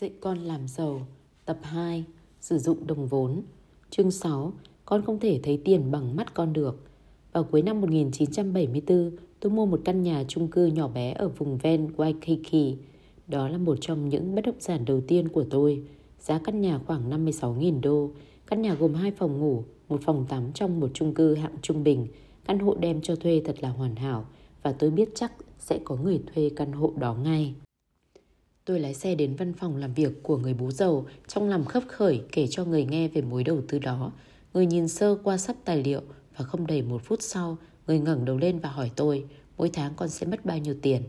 Dạy con làm giàu. Tập 2 Sử dụng đồng vốn. Chương 6 Con không thể thấy tiền bằng mắt con được. Vào cuối năm 1974 Tôi mua một căn nhà chung cư nhỏ bé Ở vùng ven Waikiki. Đó là một trong những bất động sản đầu tiên của tôi. Giá căn nhà khoảng 56.000 đô. Căn nhà gồm hai phòng ngủ, Một phòng tắm trong một chung cư hạng trung bình. Căn hộ đem cho thuê thật là hoàn hảo Và tôi biết chắc sẽ có người thuê căn hộ đó ngay. Tôi lái xe đến văn phòng làm việc của người bố giàu trong lòng khấp khởi kể cho người nghe về mối đầu tư đó. Người nhìn sơ qua sắp tài liệu và không đầy một phút sau, người ngẩng đầu lên và hỏi tôi mỗi tháng con sẽ mất bao nhiêu tiền.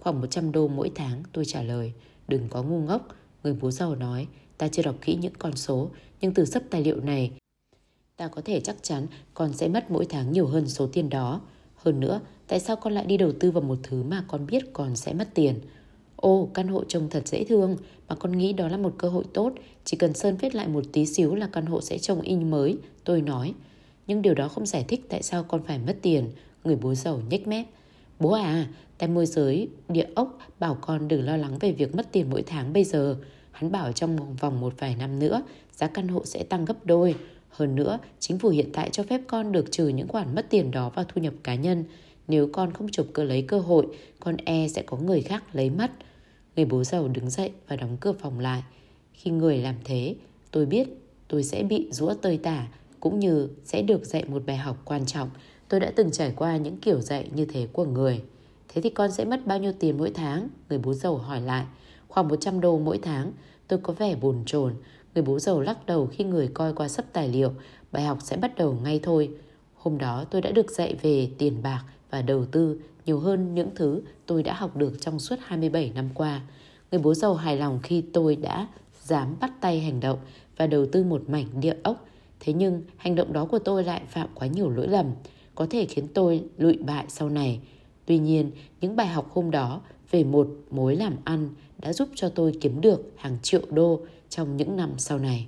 Khoảng 100 đô mỗi tháng, tôi trả lời. Đừng có ngu ngốc, người bố giàu nói. Ta chưa đọc kỹ những con số, nhưng từ sắp tài liệu này, ta có thể chắc chắn con sẽ mất mỗi tháng nhiều hơn số tiền đó. Hơn nữa, tại sao con lại đi đầu tư vào một thứ mà con biết con sẽ mất tiền? Ồ, căn hộ trông thật dễ thương, mà con nghĩ đó là một cơ hội tốt, chỉ cần sơn phết lại một tí xíu là căn hộ sẽ trông in mới, tôi nói. Nhưng điều đó không giải thích tại sao con phải mất tiền, người bố giàu nhếch mép. Bố à, tay môi giới địa ốc bảo con đừng lo lắng về việc mất tiền mỗi tháng bây giờ. Hắn bảo trong vòng một vài năm nữa, giá căn hộ sẽ tăng gấp đôi. Hơn nữa, chính phủ hiện tại cho phép con được trừ những khoản mất tiền đó vào thu nhập cá nhân. Nếu con không chụp cơ lấy cơ hội, con e sẽ có người khác lấy mất. Người bố giàu đứng dậy và đóng cửa phòng lại. Khi người làm thế, tôi biết tôi sẽ bị rũa tơi tả cũng như sẽ được dạy một bài học quan trọng. Tôi đã từng trải qua những kiểu dạy như thế của người. Thế thì con sẽ mất bao nhiêu tiền mỗi tháng? Người bố giàu hỏi lại. Khoảng 100 đô mỗi tháng. Tôi có vẻ bồn chồn. Người bố giàu lắc đầu khi người coi qua sắp tài liệu. Bài học sẽ bắt đầu ngay thôi. Hôm đó tôi đã được dạy về tiền bạc và đầu tư nhiều hơn những thứ tôi đã học được trong suốt 27 năm qua. Người bố giàu hài lòng khi tôi đã dám bắt tay hành động và đầu tư một mảnh địa ốc. Thế nhưng hành động đó của tôi lại phạm quá nhiều lỗi lầm, có thể khiến tôi lụi bại sau này. Tuy nhiên, những bài học hôm đó về một mối làm ăn đã giúp cho tôi kiếm được hàng triệu đô trong những năm sau này.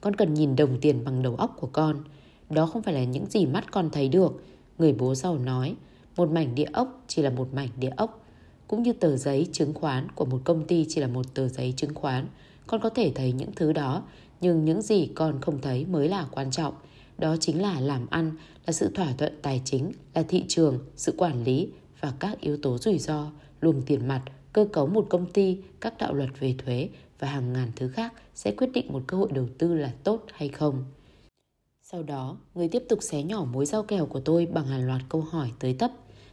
Con cần nhìn đồng tiền bằng đầu óc của con. Đó không phải là những gì mắt con thấy được, Người bố giàu nói, một mảnh địa ốc chỉ là một mảnh địa ốc, cũng như tờ giấy chứng khoán của một công ty chỉ là một tờ giấy chứng khoán. Con có thể thấy những thứ đó, nhưng những gì con không thấy mới là quan trọng. Đó chính là làm ăn, là sự thỏa thuận tài chính, là thị trường, sự quản lý và các yếu tố rủi ro, luồng tiền mặt, cơ cấu một công ty, các đạo luật về thuế và hàng ngàn thứ khác sẽ quyết định một cơ hội đầu tư là tốt hay không. Sau đó, người tiếp tục xé nhỏ mối rau kèo của tôi bằng hàng loạt câu hỏi tới tấp.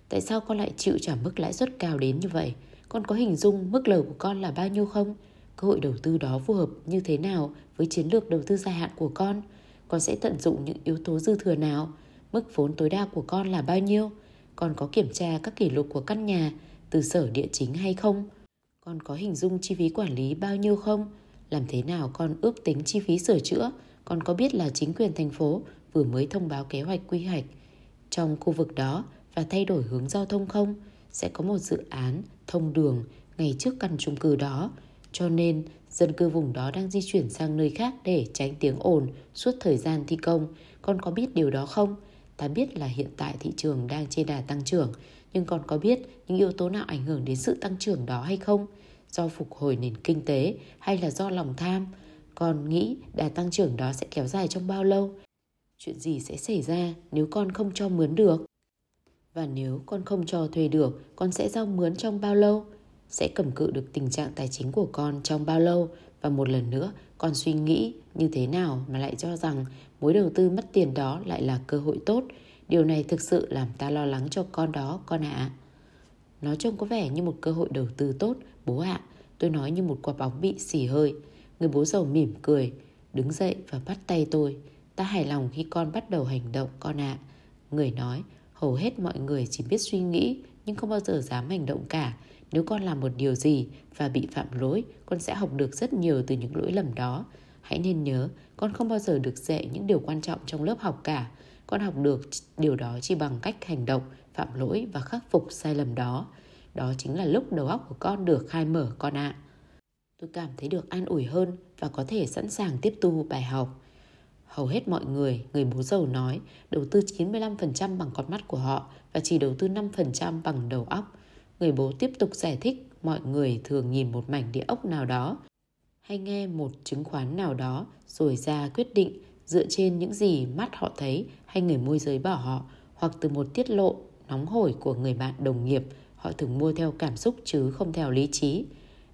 Tại sao con lại chịu trả mức lãi suất cao đến như vậy? Con có hình dung mức lời của con là bao nhiêu không? Cơ hội đầu tư đó phù hợp như thế nào với chiến lược đầu tư dài hạn của con? Con sẽ tận dụng những yếu tố dư thừa nào? Mức vốn tối đa của con là bao nhiêu? Con có kiểm tra các kỷ lục của căn nhà từ sở địa chính hay không? Con có hình dung chi phí quản lý bao nhiêu không? Làm thế nào con ước tính chi phí sửa chữa? Còn có biết là chính quyền thành phố vừa mới thông báo kế hoạch quy hoạch trong khu vực đó và thay đổi hướng giao thông không? Sẽ có một dự án thông đường ngay trước căn chung cư đó. Cho nên dân cư vùng đó đang di chuyển sang nơi khác để tránh tiếng ồn suốt thời gian thi công. Con có biết điều đó không? Ta biết là hiện tại thị trường đang trên đà tăng trưởng, nhưng con có biết những yếu tố nào ảnh hưởng đến sự tăng trưởng đó hay không? Do phục hồi nền kinh tế hay là do lòng tham? Con nghĩ đà tăng trưởng đó sẽ kéo dài trong bao lâu? Chuyện gì sẽ xảy ra nếu con không cho mướn được? Và nếu con không cho thuê được, con sẽ giao mướn trong bao lâu? Sẽ cầm cự được tình trạng tài chính của con trong bao lâu? Và một lần nữa, con suy nghĩ như thế nào mà lại cho rằng mối đầu tư mất tiền đó lại là cơ hội tốt? Điều này thực sự làm ta lo lắng cho con đó, con ạ. À. Nó trông có vẻ như một cơ hội đầu tư tốt, bố ạ. À. Tôi nói như một quả bóng bị xì hơi. Người bố giàu mỉm cười, đứng dậy và bắt tay tôi. Ta hài lòng khi con bắt đầu hành động con ạ. À. Người nói, hầu hết mọi người chỉ biết suy nghĩ nhưng không bao giờ dám hành động cả. Nếu con làm một điều gì và bị phạm lỗi, con sẽ học được rất nhiều từ những lỗi lầm đó. Hãy nên nhớ, con không bao giờ được dạy những điều quan trọng trong lớp học cả. Con học được điều đó chỉ bằng cách hành động, phạm lỗi và khắc phục sai lầm đó. Đó chính là lúc đầu óc của con được khai mở con ạ. À. Tôi cảm thấy được an ủi hơn và có thể sẵn sàng tiếp tu bài học. Hầu hết mọi người, người bố giàu nói, đầu tư 95% bằng con mắt của họ và chỉ đầu tư 5% bằng đầu óc. Người bố tiếp tục giải thích mọi người thường nhìn một mảnh địa ốc nào đó hay nghe một chứng khoán nào đó rồi ra quyết định dựa trên những gì mắt họ thấy hay người môi giới bảo họ hoặc từ một tiết lộ nóng hổi của người bạn đồng nghiệp họ thường mua theo cảm xúc chứ không theo lý trí.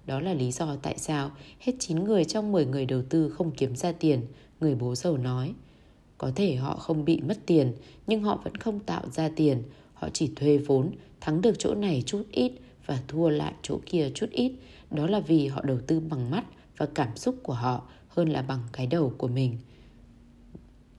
Đó là lý do tại sao hết 9 người trong 10 người đầu tư không kiếm ra tiền, người bố giàu nói. Có thể họ không bị mất tiền, nhưng họ vẫn không tạo ra tiền. Họ chỉ thuê vốn, thắng được chỗ này chút ít và thua lại chỗ kia chút ít. Đó là vì họ đầu tư bằng mắt và cảm xúc của họ hơn là bằng cái đầu của mình.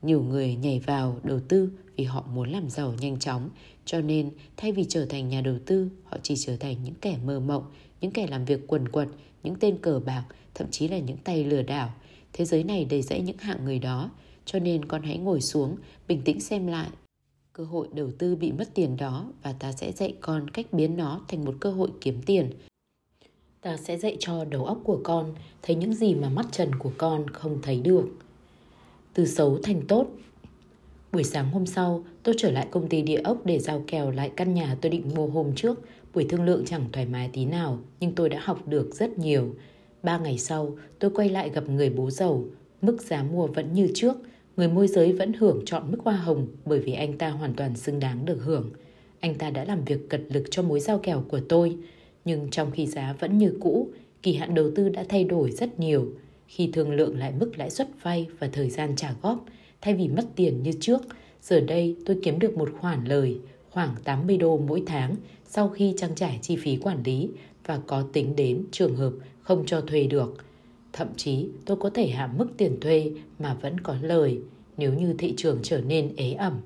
Nhiều người nhảy vào đầu tư vì họ muốn làm giàu nhanh chóng, cho nên thay vì trở thành nhà đầu tư, họ chỉ trở thành những kẻ mơ mộng, những kẻ làm việc quần quật, những tên cờ bạc, thậm chí là những tay lừa đảo. Thế giới này đầy rẫy những hạng người đó, cho nên con hãy ngồi xuống, bình tĩnh xem lại cơ hội đầu tư bị mất tiền đó và ta sẽ dạy con cách biến nó thành một cơ hội kiếm tiền. Ta sẽ dạy cho đầu óc của con thấy những gì mà mắt trần của con không thấy được. Từ xấu thành tốt Buổi sáng hôm sau, tôi trở lại công ty địa ốc để giao kèo lại căn nhà tôi định mua hôm trước. Buổi thương lượng chẳng thoải mái tí nào, nhưng tôi đã học được rất nhiều. Ba ngày sau, tôi quay lại gặp người bố giàu. Mức giá mua vẫn như trước, người môi giới vẫn hưởng chọn mức hoa hồng bởi vì anh ta hoàn toàn xứng đáng được hưởng. Anh ta đã làm việc cật lực cho mối giao kèo của tôi, nhưng trong khi giá vẫn như cũ, kỳ hạn đầu tư đã thay đổi rất nhiều. Khi thương lượng lại mức lãi suất vay và thời gian trả góp, Thay vì mất tiền như trước, giờ đây tôi kiếm được một khoản lời khoảng 80 đô mỗi tháng sau khi trang trải chi phí quản lý và có tính đến trường hợp không cho thuê được. Thậm chí tôi có thể hạ mức tiền thuê mà vẫn có lời nếu như thị trường trở nên ế ẩm.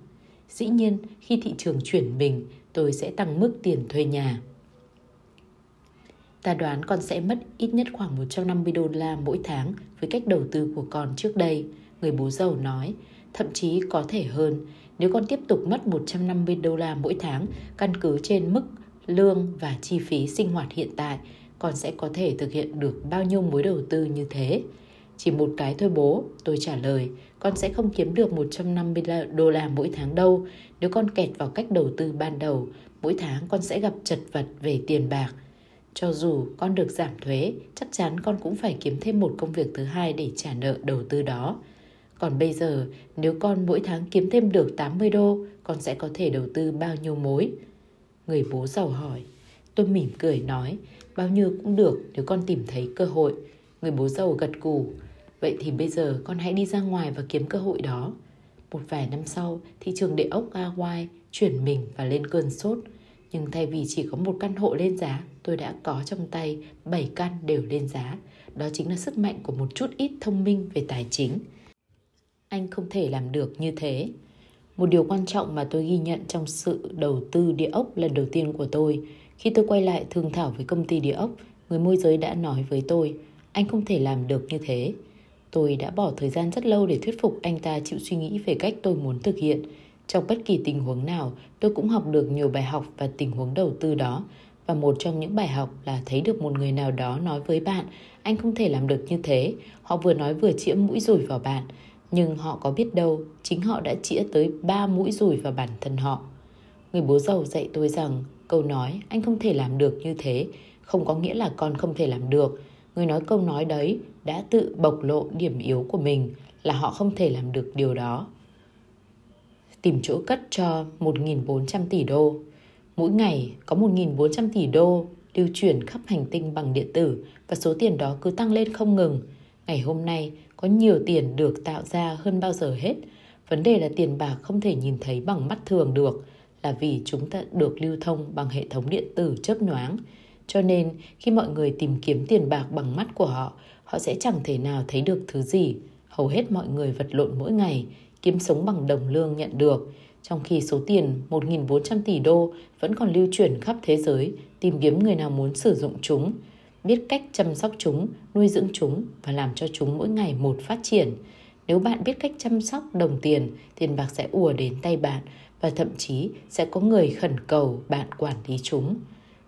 Dĩ nhiên, khi thị trường chuyển mình, tôi sẽ tăng mức tiền thuê nhà. Ta đoán con sẽ mất ít nhất khoảng 150 đô la mỗi tháng với cách đầu tư của con trước đây người bố giàu nói, thậm chí có thể hơn nếu con tiếp tục mất 150 đô la mỗi tháng căn cứ trên mức lương và chi phí sinh hoạt hiện tại, con sẽ có thể thực hiện được bao nhiêu mối đầu tư như thế. Chỉ một cái thôi bố, tôi trả lời, con sẽ không kiếm được 150 đô la mỗi tháng đâu. Nếu con kẹt vào cách đầu tư ban đầu, mỗi tháng con sẽ gặp chật vật về tiền bạc. Cho dù con được giảm thuế, chắc chắn con cũng phải kiếm thêm một công việc thứ hai để trả nợ đầu tư đó. Còn bây giờ, nếu con mỗi tháng kiếm thêm được 80 đô, con sẽ có thể đầu tư bao nhiêu mối? Người bố giàu hỏi. Tôi mỉm cười nói, bao nhiêu cũng được nếu con tìm thấy cơ hội. Người bố giàu gật gù. Vậy thì bây giờ con hãy đi ra ngoài và kiếm cơ hội đó. Một vài năm sau, thị trường địa ốc Hawaii chuyển mình và lên cơn sốt. Nhưng thay vì chỉ có một căn hộ lên giá, tôi đã có trong tay 7 căn đều lên giá. Đó chính là sức mạnh của một chút ít thông minh về tài chính anh không thể làm được như thế. Một điều quan trọng mà tôi ghi nhận trong sự đầu tư địa ốc lần đầu tiên của tôi. Khi tôi quay lại thương thảo với công ty địa ốc, người môi giới đã nói với tôi, anh không thể làm được như thế. Tôi đã bỏ thời gian rất lâu để thuyết phục anh ta chịu suy nghĩ về cách tôi muốn thực hiện. Trong bất kỳ tình huống nào, tôi cũng học được nhiều bài học và tình huống đầu tư đó. Và một trong những bài học là thấy được một người nào đó nói với bạn, anh không thể làm được như thế. Họ vừa nói vừa chĩa mũi rủi vào bạn nhưng họ có biết đâu, chính họ đã chĩa tới ba mũi rủi vào bản thân họ. Người bố giàu dạy tôi rằng câu nói anh không thể làm được như thế không có nghĩa là con không thể làm được. Người nói câu nói đấy đã tự bộc lộ điểm yếu của mình là họ không thể làm được điều đó. Tìm chỗ cất cho 1.400 tỷ đô. Mỗi ngày có 1.400 tỷ đô lưu chuyển khắp hành tinh bằng điện tử và số tiền đó cứ tăng lên không ngừng. Ngày hôm nay, có nhiều tiền được tạo ra hơn bao giờ hết. Vấn đề là tiền bạc không thể nhìn thấy bằng mắt thường được là vì chúng ta được lưu thông bằng hệ thống điện tử chớp nhoáng. Cho nên khi mọi người tìm kiếm tiền bạc bằng mắt của họ, họ sẽ chẳng thể nào thấy được thứ gì. Hầu hết mọi người vật lộn mỗi ngày, kiếm sống bằng đồng lương nhận được, trong khi số tiền 1.400 tỷ đô vẫn còn lưu chuyển khắp thế giới tìm kiếm người nào muốn sử dụng chúng biết cách chăm sóc chúng, nuôi dưỡng chúng và làm cho chúng mỗi ngày một phát triển. Nếu bạn biết cách chăm sóc đồng tiền, tiền bạc sẽ ùa đến tay bạn và thậm chí sẽ có người khẩn cầu bạn quản lý chúng.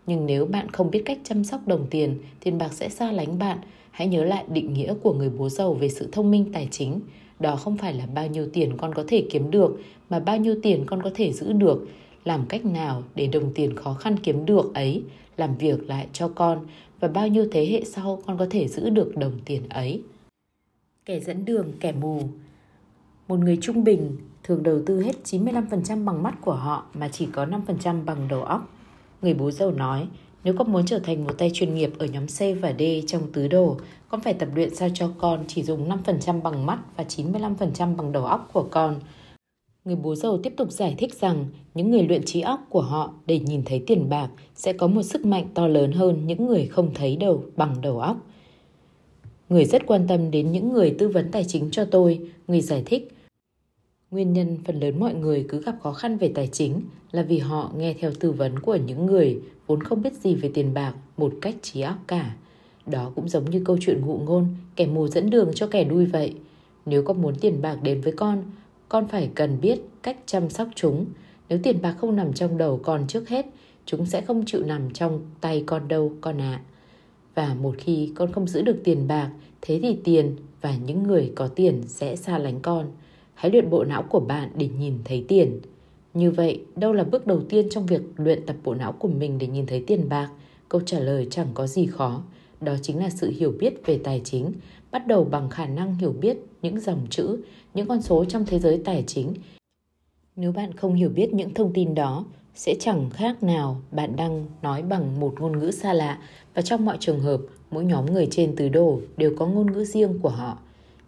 Nhưng nếu bạn không biết cách chăm sóc đồng tiền, tiền bạc sẽ xa lánh bạn. Hãy nhớ lại định nghĩa của người bố giàu về sự thông minh tài chính. Đó không phải là bao nhiêu tiền con có thể kiếm được, mà bao nhiêu tiền con có thể giữ được, làm cách nào để đồng tiền khó khăn kiếm được ấy làm việc lại cho con và bao nhiêu thế hệ sau con có thể giữ được đồng tiền ấy. Kẻ dẫn đường, kẻ mù Một người trung bình thường đầu tư hết 95% bằng mắt của họ mà chỉ có 5% bằng đầu óc. Người bố giàu nói, nếu con muốn trở thành một tay chuyên nghiệp ở nhóm C và D trong tứ đồ, con phải tập luyện sao cho con chỉ dùng 5% bằng mắt và 95% bằng đầu óc của con. Người bố giàu tiếp tục giải thích rằng những người luyện trí óc của họ để nhìn thấy tiền bạc sẽ có một sức mạnh to lớn hơn những người không thấy đầu bằng đầu óc. Người rất quan tâm đến những người tư vấn tài chính cho tôi, người giải thích. Nguyên nhân phần lớn mọi người cứ gặp khó khăn về tài chính là vì họ nghe theo tư vấn của những người vốn không biết gì về tiền bạc một cách trí óc cả. Đó cũng giống như câu chuyện ngụ ngôn, kẻ mù dẫn đường cho kẻ đuôi vậy. Nếu con muốn tiền bạc đến với con, con phải cần biết cách chăm sóc chúng. Nếu tiền bạc không nằm trong đầu con trước hết, chúng sẽ không chịu nằm trong tay con đâu con ạ. À. Và một khi con không giữ được tiền bạc, thế thì tiền và những người có tiền sẽ xa lánh con. Hãy luyện bộ não của bạn để nhìn thấy tiền. Như vậy, đâu là bước đầu tiên trong việc luyện tập bộ não của mình để nhìn thấy tiền bạc? Câu trả lời chẳng có gì khó. Đó chính là sự hiểu biết về tài chính, bắt đầu bằng khả năng hiểu biết những dòng chữ, những con số trong thế giới tài chính. Nếu bạn không hiểu biết những thông tin đó, sẽ chẳng khác nào bạn đang nói bằng một ngôn ngữ xa lạ và trong mọi trường hợp, mỗi nhóm người trên tứ đồ đều có ngôn ngữ riêng của họ.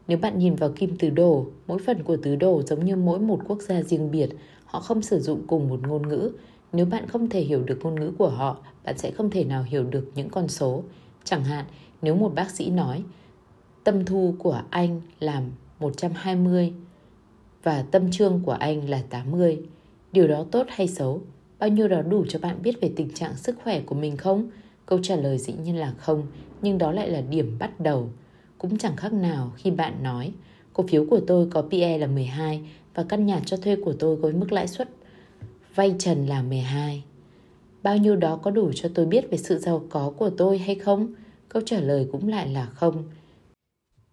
Nếu bạn nhìn vào kim tứ đồ, mỗi phần của tứ đồ giống như mỗi một quốc gia riêng biệt, họ không sử dụng cùng một ngôn ngữ. Nếu bạn không thể hiểu được ngôn ngữ của họ, bạn sẽ không thể nào hiểu được những con số. Chẳng hạn, nếu một bác sĩ nói tâm thu của anh là 120 và tâm trương của anh là 80, điều đó tốt hay xấu? Bao nhiêu đó đủ cho bạn biết về tình trạng sức khỏe của mình không? Câu trả lời dĩ nhiên là không, nhưng đó lại là điểm bắt đầu. Cũng chẳng khác nào khi bạn nói cổ phiếu của tôi có PE là 12 và căn nhà cho thuê của tôi có mức lãi suất vay trần là 12. Bao nhiêu đó có đủ cho tôi biết về sự giàu có của tôi hay không? Câu trả lời cũng lại là không.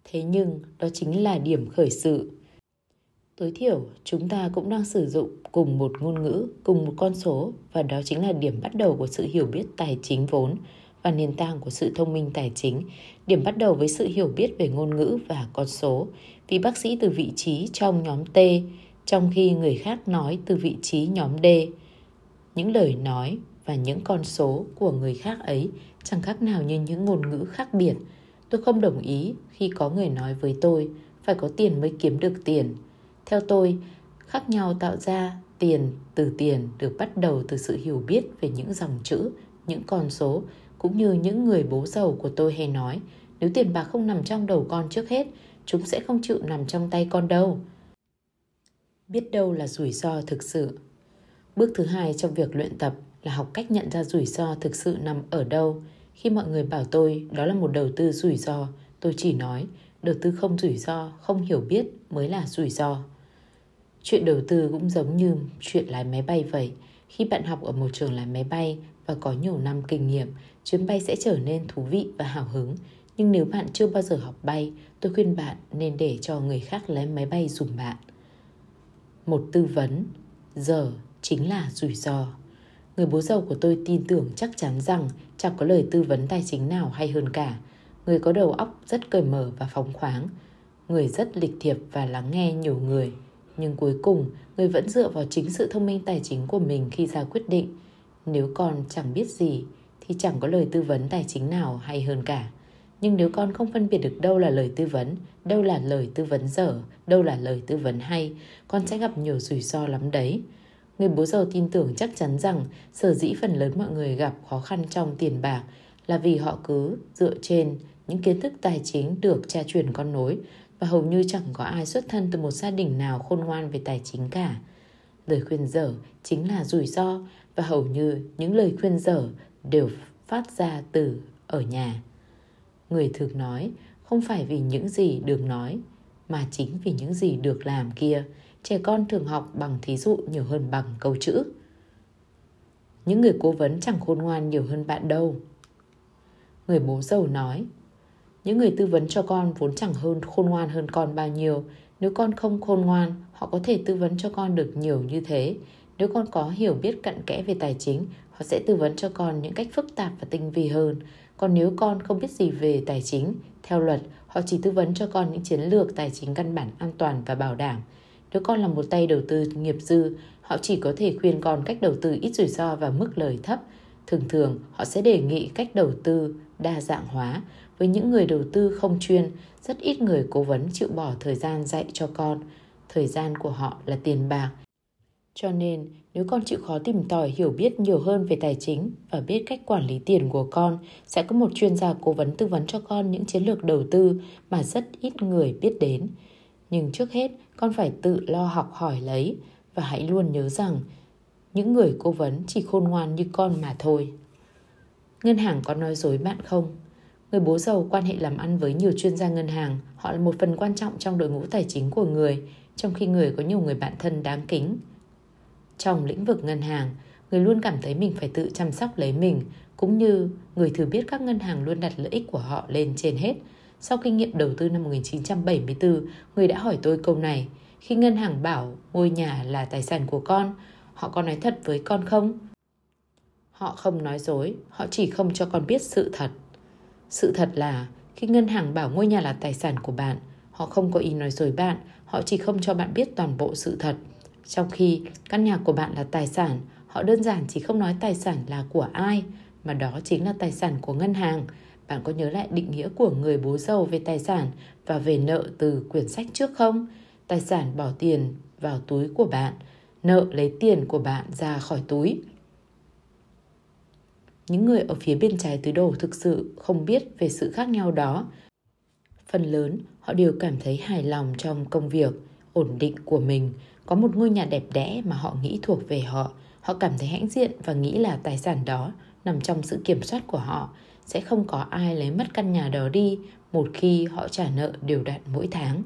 Thế nhưng đó chính là điểm khởi sự. Tối thiểu chúng ta cũng đang sử dụng cùng một ngôn ngữ, cùng một con số và đó chính là điểm bắt đầu của sự hiểu biết tài chính vốn và nền tảng của sự thông minh tài chính. Điểm bắt đầu với sự hiểu biết về ngôn ngữ và con số. Vì bác sĩ từ vị trí trong nhóm T, trong khi người khác nói từ vị trí nhóm D. Những lời nói và những con số của người khác ấy chẳng khác nào như những ngôn ngữ khác biệt. Tôi không đồng ý khi có người nói với tôi phải có tiền mới kiếm được tiền. Theo tôi, khác nhau tạo ra tiền từ tiền được bắt đầu từ sự hiểu biết về những dòng chữ, những con số cũng như những người bố giàu của tôi hay nói, nếu tiền bạc không nằm trong đầu con trước hết, chúng sẽ không chịu nằm trong tay con đâu. Biết đâu là rủi ro thực sự. Bước thứ hai trong việc luyện tập là học cách nhận ra rủi ro thực sự nằm ở đâu. Khi mọi người bảo tôi đó là một đầu tư rủi ro, tôi chỉ nói đầu tư không rủi ro, không hiểu biết mới là rủi ro. Chuyện đầu tư cũng giống như chuyện lái máy bay vậy. Khi bạn học ở một trường lái máy bay và có nhiều năm kinh nghiệm, chuyến bay sẽ trở nên thú vị và hào hứng. Nhưng nếu bạn chưa bao giờ học bay, tôi khuyên bạn nên để cho người khác lái máy bay dùm bạn. Một tư vấn, giờ chính là rủi ro. Người bố giàu của tôi tin tưởng chắc chắn rằng chẳng có lời tư vấn tài chính nào hay hơn cả. Người có đầu óc rất cởi mở và phóng khoáng. Người rất lịch thiệp và lắng nghe nhiều người. Nhưng cuối cùng, người vẫn dựa vào chính sự thông minh tài chính của mình khi ra quyết định. Nếu con chẳng biết gì, thì chẳng có lời tư vấn tài chính nào hay hơn cả. Nhưng nếu con không phân biệt được đâu là lời tư vấn, đâu là lời tư vấn dở, đâu là lời tư vấn hay, con sẽ gặp nhiều rủi ro lắm đấy. Người bố giàu tin tưởng chắc chắn rằng sở dĩ phần lớn mọi người gặp khó khăn trong tiền bạc là vì họ cứ dựa trên những kiến thức tài chính được cha truyền con nối và hầu như chẳng có ai xuất thân từ một gia đình nào khôn ngoan về tài chính cả. Lời khuyên dở chính là rủi ro và hầu như những lời khuyên dở đều phát ra từ ở nhà. Người thường nói, không phải vì những gì được nói, mà chính vì những gì được làm kia. Trẻ con thường học bằng thí dụ nhiều hơn bằng câu chữ. Những người cố vấn chẳng khôn ngoan nhiều hơn bạn đâu. Người bố giàu nói những người tư vấn cho con vốn chẳng hơn khôn ngoan hơn con bao nhiêu. Nếu con không khôn ngoan, họ có thể tư vấn cho con được nhiều như thế. Nếu con có hiểu biết cặn kẽ về tài chính, họ sẽ tư vấn cho con những cách phức tạp và tinh vi hơn. Còn nếu con không biết gì về tài chính, theo luật, họ chỉ tư vấn cho con những chiến lược tài chính căn bản an toàn và bảo đảm. Nếu con là một tay đầu tư nghiệp dư, họ chỉ có thể khuyên con cách đầu tư ít rủi ro và mức lời thấp. Thường thường, họ sẽ đề nghị cách đầu tư đa dạng hóa. Với những người đầu tư không chuyên, rất ít người cố vấn chịu bỏ thời gian dạy cho con. Thời gian của họ là tiền bạc. Cho nên, nếu con chịu khó tìm tòi hiểu biết nhiều hơn về tài chính và biết cách quản lý tiền của con, sẽ có một chuyên gia cố vấn tư vấn cho con những chiến lược đầu tư mà rất ít người biết đến. Nhưng trước hết, con phải tự lo học hỏi lấy và hãy luôn nhớ rằng những người cố vấn chỉ khôn ngoan như con mà thôi. Ngân hàng có nói dối bạn không? Người bố giàu quan hệ làm ăn với nhiều chuyên gia ngân hàng, họ là một phần quan trọng trong đội ngũ tài chính của người, trong khi người có nhiều người bạn thân đáng kính. Trong lĩnh vực ngân hàng, người luôn cảm thấy mình phải tự chăm sóc lấy mình, cũng như người thừa biết các ngân hàng luôn đặt lợi ích của họ lên trên hết. Sau kinh nghiệm đầu tư năm 1974, người đã hỏi tôi câu này. Khi ngân hàng bảo ngôi nhà là tài sản của con, họ có nói thật với con không? Họ không nói dối, họ chỉ không cho con biết sự thật. Sự thật là khi ngân hàng bảo ngôi nhà là tài sản của bạn, họ không có ý nói dối bạn, họ chỉ không cho bạn biết toàn bộ sự thật. Trong khi căn nhà của bạn là tài sản, họ đơn giản chỉ không nói tài sản là của ai, mà đó chính là tài sản của ngân hàng. Bạn có nhớ lại định nghĩa của người bố giàu về tài sản và về nợ từ quyển sách trước không? Tài sản bỏ tiền vào túi của bạn, nợ lấy tiền của bạn ra khỏi túi. Những người ở phía bên trái tứ đồ thực sự không biết về sự khác nhau đó. Phần lớn, họ đều cảm thấy hài lòng trong công việc, ổn định của mình, có một ngôi nhà đẹp đẽ mà họ nghĩ thuộc về họ. Họ cảm thấy hãnh diện và nghĩ là tài sản đó nằm trong sự kiểm soát của họ. Sẽ không có ai lấy mất căn nhà đó đi một khi họ trả nợ đều đặn mỗi tháng.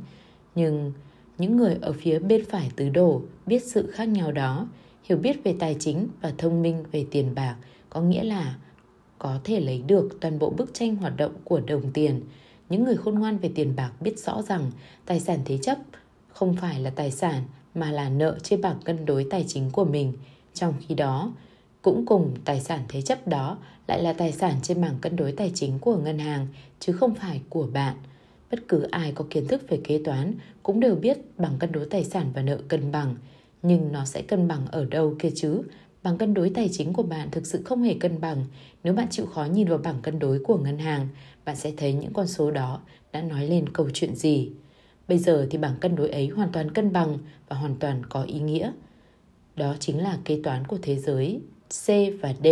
Nhưng những người ở phía bên phải tứ đổ biết sự khác nhau đó, hiểu biết về tài chính và thông minh về tiền bạc có nghĩa là có thể lấy được toàn bộ bức tranh hoạt động của đồng tiền. Những người khôn ngoan về tiền bạc biết rõ rằng tài sản thế chấp không phải là tài sản mà là nợ trên bảng cân đối tài chính của mình. Trong khi đó, cũng cùng tài sản thế chấp đó lại là tài sản trên bảng cân đối tài chính của ngân hàng chứ không phải của bạn. Bất cứ ai có kiến thức về kế toán cũng đều biết bảng cân đối tài sản và nợ cân bằng. Nhưng nó sẽ cân bằng ở đâu kia chứ? Bảng cân đối tài chính của bạn thực sự không hề cân bằng. Nếu bạn chịu khó nhìn vào bảng cân đối của ngân hàng, bạn sẽ thấy những con số đó đã nói lên câu chuyện gì. Bây giờ thì bảng cân đối ấy hoàn toàn cân bằng và hoàn toàn có ý nghĩa. Đó chính là kế toán của thế giới C và D,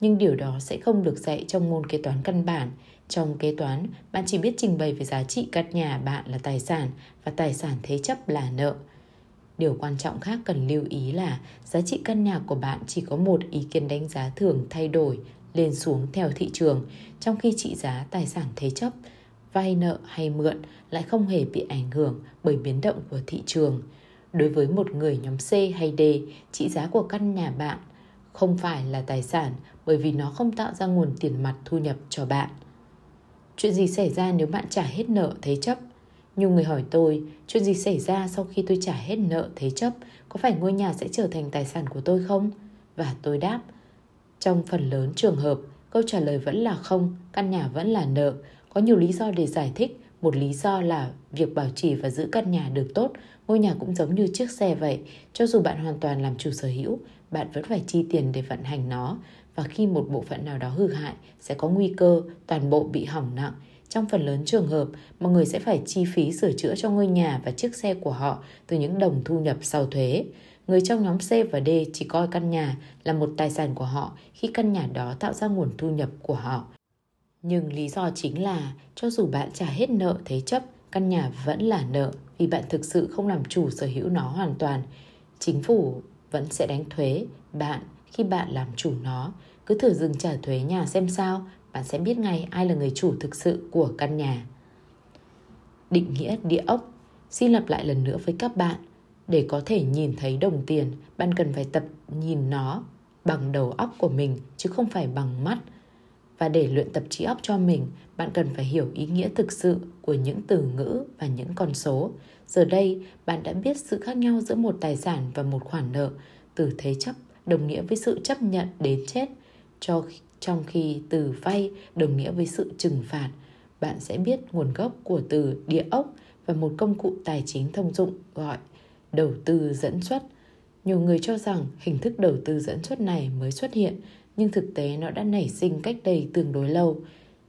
nhưng điều đó sẽ không được dạy trong môn kế toán căn bản. Trong kế toán, bạn chỉ biết trình bày về giá trị căn nhà bạn là tài sản và tài sản thế chấp là nợ. Điều quan trọng khác cần lưu ý là giá trị căn nhà của bạn chỉ có một ý kiến đánh giá thường thay đổi lên xuống theo thị trường, trong khi trị giá tài sản thế chấp – vay nợ hay mượn lại không hề bị ảnh hưởng bởi biến động của thị trường. Đối với một người nhóm C hay D, trị giá của căn nhà bạn không phải là tài sản bởi vì nó không tạo ra nguồn tiền mặt thu nhập cho bạn. Chuyện gì xảy ra nếu bạn trả hết nợ thế chấp? Nhiều người hỏi tôi, chuyện gì xảy ra sau khi tôi trả hết nợ thế chấp? Có phải ngôi nhà sẽ trở thành tài sản của tôi không? Và tôi đáp, trong phần lớn trường hợp, câu trả lời vẫn là không, căn nhà vẫn là nợ, có nhiều lý do để giải thích. Một lý do là việc bảo trì và giữ căn nhà được tốt, ngôi nhà cũng giống như chiếc xe vậy. Cho dù bạn hoàn toàn làm chủ sở hữu, bạn vẫn phải chi tiền để vận hành nó. Và khi một bộ phận nào đó hư hại, sẽ có nguy cơ toàn bộ bị hỏng nặng. Trong phần lớn trường hợp, mọi người sẽ phải chi phí sửa chữa cho ngôi nhà và chiếc xe của họ từ những đồng thu nhập sau thuế. Người trong nhóm C và D chỉ coi căn nhà là một tài sản của họ khi căn nhà đó tạo ra nguồn thu nhập của họ. Nhưng lý do chính là cho dù bạn trả hết nợ thế chấp, căn nhà vẫn là nợ vì bạn thực sự không làm chủ sở hữu nó hoàn toàn. Chính phủ vẫn sẽ đánh thuế bạn khi bạn làm chủ nó. Cứ thử dừng trả thuế nhà xem sao, bạn sẽ biết ngay ai là người chủ thực sự của căn nhà. Định nghĩa địa ốc Xin lặp lại lần nữa với các bạn. Để có thể nhìn thấy đồng tiền, bạn cần phải tập nhìn nó bằng đầu óc của mình chứ không phải bằng mắt – và để luyện tập trí óc cho mình, bạn cần phải hiểu ý nghĩa thực sự của những từ ngữ và những con số. Giờ đây, bạn đã biết sự khác nhau giữa một tài sản và một khoản nợ. từ thế chấp đồng nghĩa với sự chấp nhận đến chết, cho trong khi từ vay đồng nghĩa với sự trừng phạt. Bạn sẽ biết nguồn gốc của từ địa ốc và một công cụ tài chính thông dụng gọi đầu tư dẫn xuất. Nhiều người cho rằng hình thức đầu tư dẫn xuất này mới xuất hiện, nhưng thực tế nó đã nảy sinh cách đây tương đối lâu.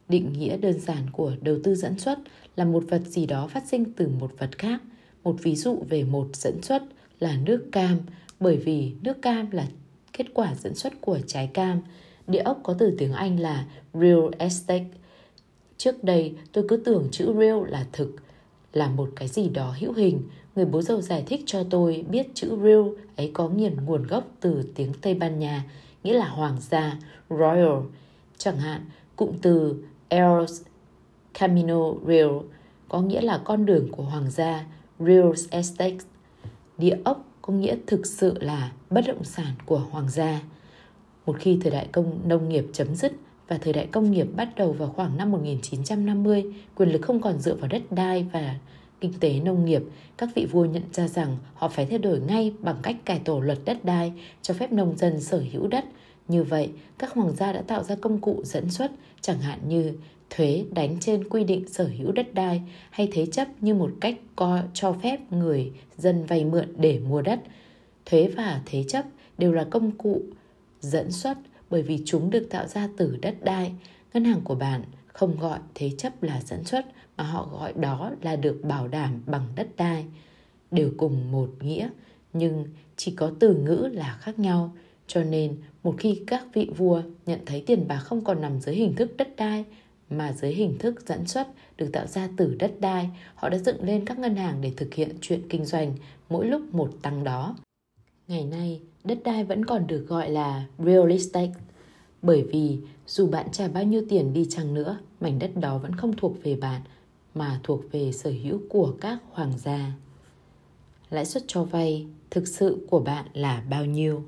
Định nghĩa đơn giản của đầu tư dẫn xuất là một vật gì đó phát sinh từ một vật khác. Một ví dụ về một dẫn xuất là nước cam, bởi vì nước cam là kết quả dẫn xuất của trái cam. Địa ốc có từ tiếng Anh là real estate. Trước đây tôi cứ tưởng chữ real là thực, là một cái gì đó hữu hình. Người bố giàu giải thích cho tôi biết chữ real ấy có nghiền nguồn gốc từ tiếng Tây Ban Nha, nghĩa là hoàng gia, royal. Chẳng hạn, cụm từ El Camino Real có nghĩa là con đường của hoàng gia, real estate. Địa ốc có nghĩa thực sự là bất động sản của hoàng gia. Một khi thời đại công nông nghiệp chấm dứt và thời đại công nghiệp bắt đầu vào khoảng năm 1950, quyền lực không còn dựa vào đất đai và kinh tế nông nghiệp, các vị vua nhận ra rằng họ phải thay đổi ngay bằng cách cải tổ luật đất đai cho phép nông dân sở hữu đất. Như vậy, các hoàng gia đã tạo ra công cụ dẫn xuất, chẳng hạn như thuế đánh trên quy định sở hữu đất đai hay thế chấp như một cách co cho phép người dân vay mượn để mua đất. Thuế và thế chấp đều là công cụ dẫn xuất bởi vì chúng được tạo ra từ đất đai. Ngân hàng của bạn không gọi thế chấp là dẫn xuất mà họ gọi đó là được bảo đảm bằng đất đai. Đều cùng một nghĩa, nhưng chỉ có từ ngữ là khác nhau. Cho nên, một khi các vị vua nhận thấy tiền bạc không còn nằm dưới hình thức đất đai mà dưới hình thức dẫn xuất được tạo ra từ đất đai, họ đã dựng lên các ngân hàng để thực hiện chuyện kinh doanh mỗi lúc một tăng đó. Ngày nay, đất đai vẫn còn được gọi là real estate bởi vì dù bạn trả bao nhiêu tiền đi chăng nữa, mảnh đất đó vẫn không thuộc về bạn mà thuộc về sở hữu của các hoàng gia. Lãi suất cho vay thực sự của bạn là bao nhiêu?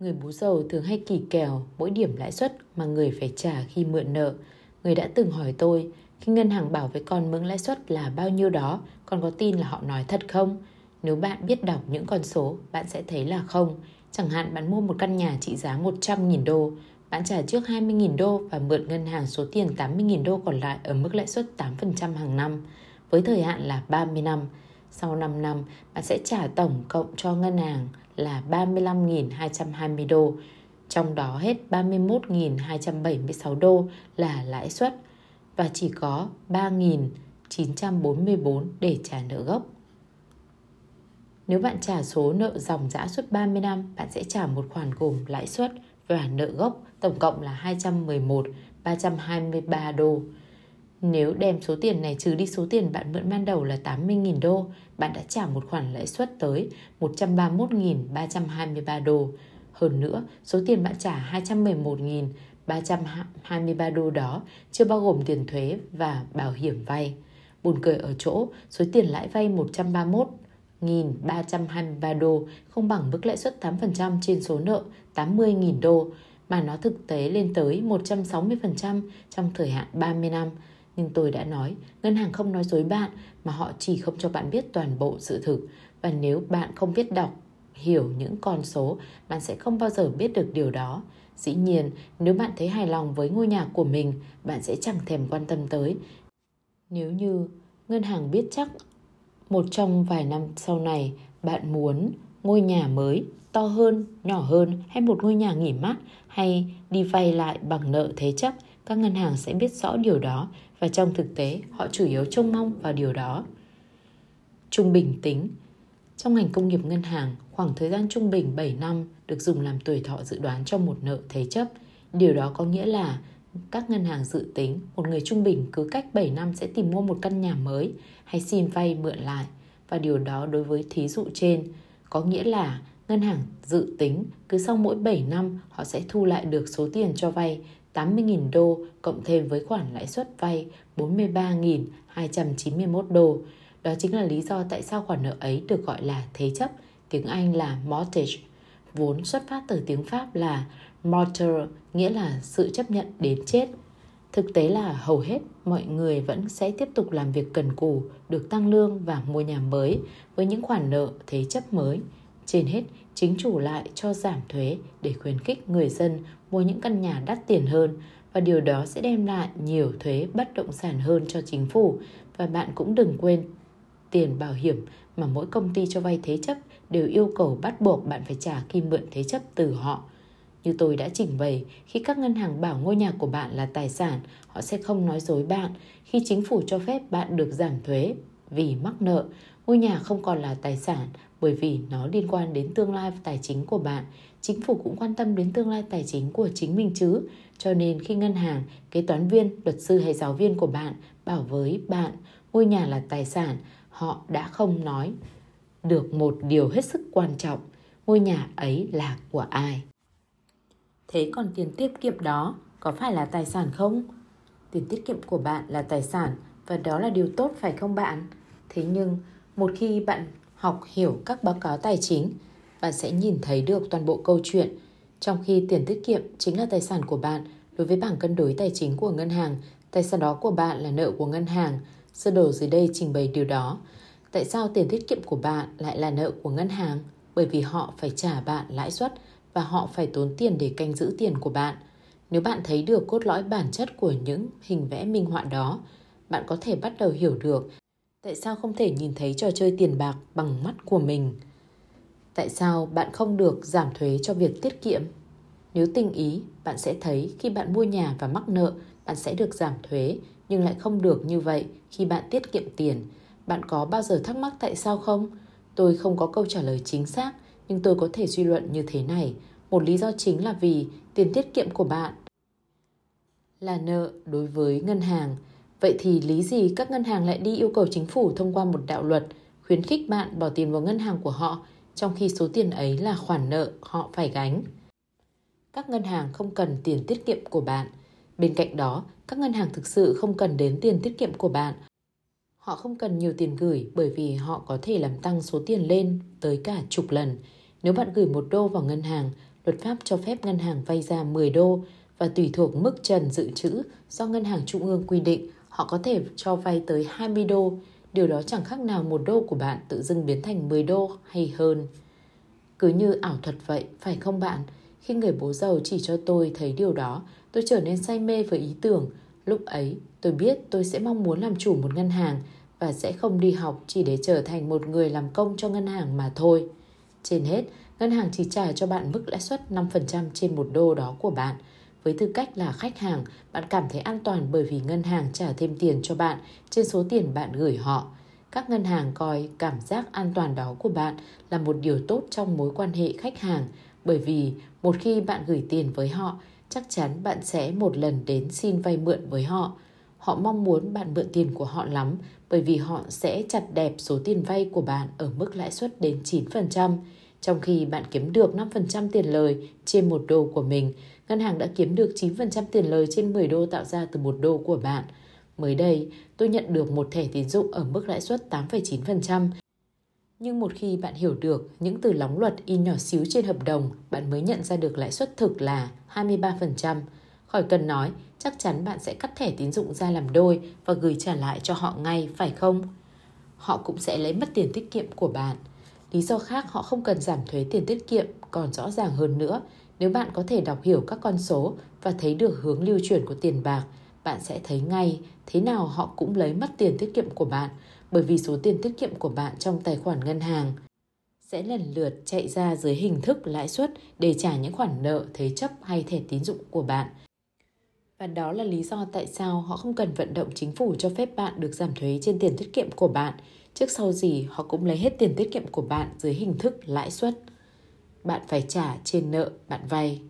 Người bố giàu thường hay kỳ kèo mỗi điểm lãi suất mà người phải trả khi mượn nợ. Người đã từng hỏi tôi, khi ngân hàng bảo với con mức lãi suất là bao nhiêu đó, con có tin là họ nói thật không? Nếu bạn biết đọc những con số, bạn sẽ thấy là không. Chẳng hạn bạn mua một căn nhà trị giá 100.000 đô, bạn trả trước 20.000 đô và mượn ngân hàng số tiền 80.000 đô còn lại ở mức lãi suất 8% hàng năm, với thời hạn là 30 năm. Sau 5 năm, bạn sẽ trả tổng cộng cho ngân hàng là 35.220 đô, trong đó hết 31.276 đô là lãi suất và chỉ có 3.944 để trả nợ gốc. Nếu bạn trả số nợ dòng giã suốt 30 năm, bạn sẽ trả một khoản gồm lãi suất và nợ gốc tổng cộng là 211 323 đô. Nếu đem số tiền này trừ đi số tiền bạn mượn ban đầu là 80.000 đô, bạn đã trả một khoản lãi suất tới 131.323 đô. Hơn nữa, số tiền bạn trả 211.323 đô đó chưa bao gồm tiền thuế và bảo hiểm vay. Buồn cười ở chỗ, số tiền lãi vay 131 1.323 đô không bằng mức lãi suất 8% trên số nợ 80.000 đô mà nó thực tế lên tới 160% trong thời hạn 30 năm. Nhưng tôi đã nói, ngân hàng không nói dối bạn mà họ chỉ không cho bạn biết toàn bộ sự thực. Và nếu bạn không biết đọc, hiểu những con số, bạn sẽ không bao giờ biết được điều đó. Dĩ nhiên, nếu bạn thấy hài lòng với ngôi nhà của mình, bạn sẽ chẳng thèm quan tâm tới. Nếu như ngân hàng biết chắc một trong vài năm sau này bạn muốn ngôi nhà mới to hơn, nhỏ hơn hay một ngôi nhà nghỉ mát hay đi vay lại bằng nợ thế chấp, các ngân hàng sẽ biết rõ điều đó và trong thực tế họ chủ yếu trông mong vào điều đó. Trung bình tính Trong ngành công nghiệp ngân hàng, khoảng thời gian trung bình 7 năm được dùng làm tuổi thọ dự đoán cho một nợ thế chấp. Điều đó có nghĩa là các ngân hàng dự tính một người trung bình cứ cách 7 năm sẽ tìm mua một căn nhà mới hay xin vay mượn lại và điều đó đối với thí dụ trên có nghĩa là ngân hàng dự tính cứ sau mỗi 7 năm họ sẽ thu lại được số tiền cho vay 80.000 đô cộng thêm với khoản lãi suất vay 43.291 đô. Đó chính là lý do tại sao khoản nợ ấy được gọi là thế chấp, tiếng Anh là mortgage, vốn xuất phát từ tiếng Pháp là mortar, nghĩa là sự chấp nhận đến chết. Thực tế là hầu hết mọi người vẫn sẽ tiếp tục làm việc cần cù, được tăng lương và mua nhà mới với những khoản nợ thế chấp mới. Trên hết, chính chủ lại cho giảm thuế để khuyến khích người dân mua những căn nhà đắt tiền hơn và điều đó sẽ đem lại nhiều thuế bất động sản hơn cho chính phủ và bạn cũng đừng quên tiền bảo hiểm mà mỗi công ty cho vay thế chấp đều yêu cầu bắt buộc bạn phải trả khi mượn thế chấp từ họ. Như tôi đã trình bày, khi các ngân hàng bảo ngôi nhà của bạn là tài sản, họ sẽ không nói dối bạn. Khi chính phủ cho phép bạn được giảm thuế vì mắc nợ, ngôi nhà không còn là tài sản bởi vì nó liên quan đến tương lai tài chính của bạn. Chính phủ cũng quan tâm đến tương lai tài chính của chính mình chứ. Cho nên khi ngân hàng, kế toán viên, luật sư hay giáo viên của bạn bảo với bạn ngôi nhà là tài sản, họ đã không nói được một điều hết sức quan trọng, ngôi nhà ấy là của ai. Thế còn tiền tiết kiệm đó có phải là tài sản không? Tiền tiết kiệm của bạn là tài sản và đó là điều tốt phải không bạn? Thế nhưng một khi bạn học hiểu các báo cáo tài chính, bạn sẽ nhìn thấy được toàn bộ câu chuyện. Trong khi tiền tiết kiệm chính là tài sản của bạn, đối với bảng cân đối tài chính của ngân hàng, tài sản đó của bạn là nợ của ngân hàng. Sơ đồ dưới đây trình bày điều đó. Tại sao tiền tiết kiệm của bạn lại là nợ của ngân hàng? Bởi vì họ phải trả bạn lãi suất và họ phải tốn tiền để canh giữ tiền của bạn. Nếu bạn thấy được cốt lõi bản chất của những hình vẽ minh họa đó, bạn có thể bắt đầu hiểu được tại sao không thể nhìn thấy trò chơi tiền bạc bằng mắt của mình. Tại sao bạn không được giảm thuế cho việc tiết kiệm? Nếu tình ý, bạn sẽ thấy khi bạn mua nhà và mắc nợ, bạn sẽ được giảm thuế, nhưng lại không được như vậy khi bạn tiết kiệm tiền. Bạn có bao giờ thắc mắc tại sao không? Tôi không có câu trả lời chính xác, nhưng tôi có thể suy luận như thế này. Một lý do chính là vì tiền tiết kiệm của bạn là nợ đối với ngân hàng. Vậy thì lý gì các ngân hàng lại đi yêu cầu chính phủ thông qua một đạo luật khuyến khích bạn bỏ tiền vào ngân hàng của họ trong khi số tiền ấy là khoản nợ họ phải gánh? Các ngân hàng không cần tiền tiết kiệm của bạn. Bên cạnh đó, các ngân hàng thực sự không cần đến tiền tiết kiệm của bạn. Họ không cần nhiều tiền gửi bởi vì họ có thể làm tăng số tiền lên tới cả chục lần. Nếu bạn gửi một đô vào ngân hàng, luật pháp cho phép ngân hàng vay ra 10 đô và tùy thuộc mức trần dự trữ do ngân hàng trung ương quy định, họ có thể cho vay tới 20 đô. Điều đó chẳng khác nào một đô của bạn tự dưng biến thành 10 đô hay hơn. Cứ như ảo thuật vậy, phải không bạn? Khi người bố giàu chỉ cho tôi thấy điều đó, tôi trở nên say mê với ý tưởng. Lúc ấy, tôi biết tôi sẽ mong muốn làm chủ một ngân hàng và sẽ không đi học chỉ để trở thành một người làm công cho ngân hàng mà thôi. Trên hết, ngân hàng chỉ trả cho bạn mức lãi suất 5% trên một đô đó của bạn. Với tư cách là khách hàng, bạn cảm thấy an toàn bởi vì ngân hàng trả thêm tiền cho bạn trên số tiền bạn gửi họ. Các ngân hàng coi cảm giác an toàn đó của bạn là một điều tốt trong mối quan hệ khách hàng bởi vì một khi bạn gửi tiền với họ, chắc chắn bạn sẽ một lần đến xin vay mượn với họ. Họ mong muốn bạn mượn tiền của họ lắm bởi vì họ sẽ chặt đẹp số tiền vay của bạn ở mức lãi suất đến 9%. Trong khi bạn kiếm được 5% tiền lời trên một đô của mình, ngân hàng đã kiếm được 9% tiền lời trên 10 đô tạo ra từ một đô của bạn. Mới đây, tôi nhận được một thẻ tín dụng ở mức lãi suất 8,9%. Nhưng một khi bạn hiểu được những từ lóng luật in nhỏ xíu trên hợp đồng, bạn mới nhận ra được lãi suất thực là 23%. Khỏi cần nói, chắc chắn bạn sẽ cắt thẻ tín dụng ra làm đôi và gửi trả lại cho họ ngay, phải không? Họ cũng sẽ lấy mất tiền tiết kiệm của bạn. Lý do khác họ không cần giảm thuế tiền tiết kiệm còn rõ ràng hơn nữa. Nếu bạn có thể đọc hiểu các con số và thấy được hướng lưu chuyển của tiền bạc, bạn sẽ thấy ngay thế nào họ cũng lấy mất tiền tiết kiệm của bạn bởi vì số tiền tiết kiệm của bạn trong tài khoản ngân hàng sẽ lần lượt chạy ra dưới hình thức lãi suất để trả những khoản nợ thế chấp hay thẻ tín dụng của bạn. Và đó là lý do tại sao họ không cần vận động chính phủ cho phép bạn được giảm thuế trên tiền tiết kiệm của bạn. Trước sau gì họ cũng lấy hết tiền tiết kiệm của bạn dưới hình thức lãi suất. Bạn phải trả trên nợ bạn vay.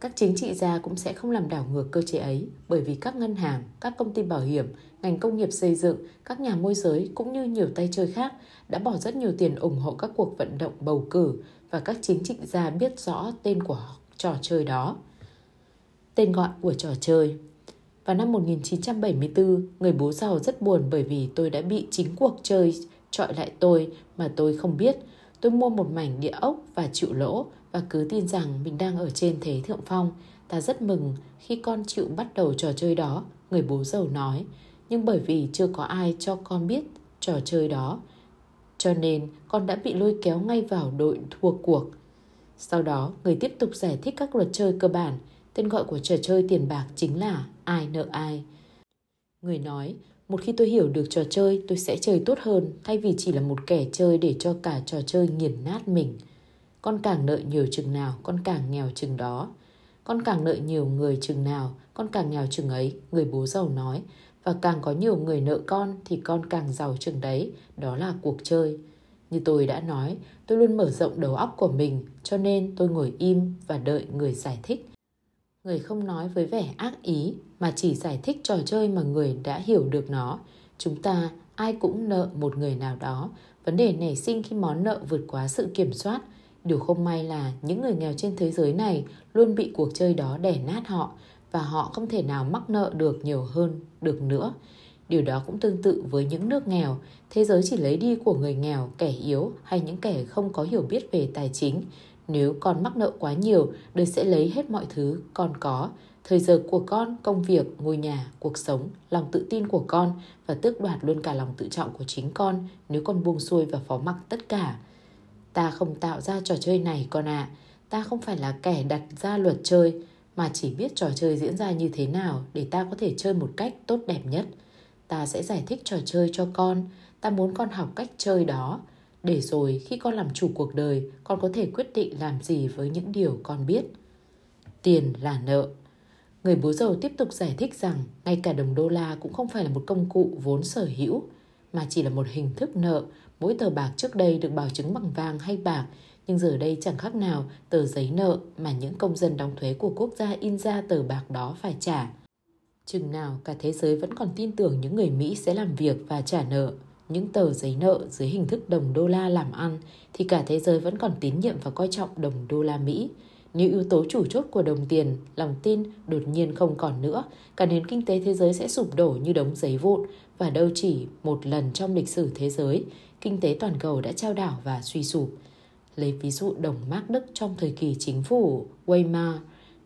Các chính trị gia cũng sẽ không làm đảo ngược cơ chế ấy bởi vì các ngân hàng, các công ty bảo hiểm, ngành công nghiệp xây dựng, các nhà môi giới cũng như nhiều tay chơi khác đã bỏ rất nhiều tiền ủng hộ các cuộc vận động bầu cử và các chính trị gia biết rõ tên của trò chơi đó tên gọi của trò chơi. Vào năm 1974, người bố giàu rất buồn bởi vì tôi đã bị chính cuộc chơi trọi lại tôi mà tôi không biết. Tôi mua một mảnh địa ốc và chịu lỗ và cứ tin rằng mình đang ở trên thế thượng phong. Ta rất mừng khi con chịu bắt đầu trò chơi đó, người bố giàu nói. Nhưng bởi vì chưa có ai cho con biết trò chơi đó, cho nên con đã bị lôi kéo ngay vào đội thua cuộc. Sau đó, người tiếp tục giải thích các luật chơi cơ bản. Tên gọi của trò chơi tiền bạc chính là ai nợ ai. Người nói, một khi tôi hiểu được trò chơi, tôi sẽ chơi tốt hơn thay vì chỉ là một kẻ chơi để cho cả trò chơi nghiền nát mình. Con càng nợ nhiều chừng nào, con càng nghèo chừng đó. Con càng nợ nhiều người chừng nào, con càng nghèo chừng ấy, người bố giàu nói. Và càng có nhiều người nợ con thì con càng giàu chừng đấy, đó là cuộc chơi. Như tôi đã nói, tôi luôn mở rộng đầu óc của mình, cho nên tôi ngồi im và đợi người giải thích. Người không nói với vẻ ác ý mà chỉ giải thích trò chơi mà người đã hiểu được nó. Chúng ta ai cũng nợ một người nào đó. Vấn đề nảy sinh khi món nợ vượt quá sự kiểm soát. Điều không may là những người nghèo trên thế giới này luôn bị cuộc chơi đó đè nát họ và họ không thể nào mắc nợ được nhiều hơn được nữa. Điều đó cũng tương tự với những nước nghèo, thế giới chỉ lấy đi của người nghèo, kẻ yếu hay những kẻ không có hiểu biết về tài chính. Nếu con mắc nợ quá nhiều, đời sẽ lấy hết mọi thứ con có, thời giờ của con, công việc, ngôi nhà, cuộc sống, lòng tự tin của con và tước đoạt luôn cả lòng tự trọng của chính con nếu con buông xuôi và phó mặc tất cả. Ta không tạo ra trò chơi này con ạ. À. Ta không phải là kẻ đặt ra luật chơi, mà chỉ biết trò chơi diễn ra như thế nào để ta có thể chơi một cách tốt đẹp nhất. Ta sẽ giải thích trò chơi cho con, ta muốn con học cách chơi đó, để rồi khi con làm chủ cuộc đời, con có thể quyết định làm gì với những điều con biết. Tiền là nợ. Người bố giàu tiếp tục giải thích rằng ngay cả đồng đô la cũng không phải là một công cụ vốn sở hữu, mà chỉ là một hình thức nợ. Mỗi tờ bạc trước đây được bảo chứng bằng vàng hay bạc, nhưng giờ đây chẳng khác nào tờ giấy nợ mà những công dân đóng thuế của quốc gia in ra tờ bạc đó phải trả. Chừng nào cả thế giới vẫn còn tin tưởng những người Mỹ sẽ làm việc và trả nợ, những tờ giấy nợ dưới hình thức đồng đô la làm ăn, thì cả thế giới vẫn còn tín nhiệm và coi trọng đồng đô la Mỹ. Nếu yếu tố chủ chốt của đồng tiền, lòng tin đột nhiên không còn nữa, cả nền kinh tế thế giới sẽ sụp đổ như đống giấy vụn và đâu chỉ một lần trong lịch sử thế giới, kinh tế toàn cầu đã trao đảo và suy sụp. Lấy ví dụ đồng Mark Đức trong thời kỳ chính phủ Weimar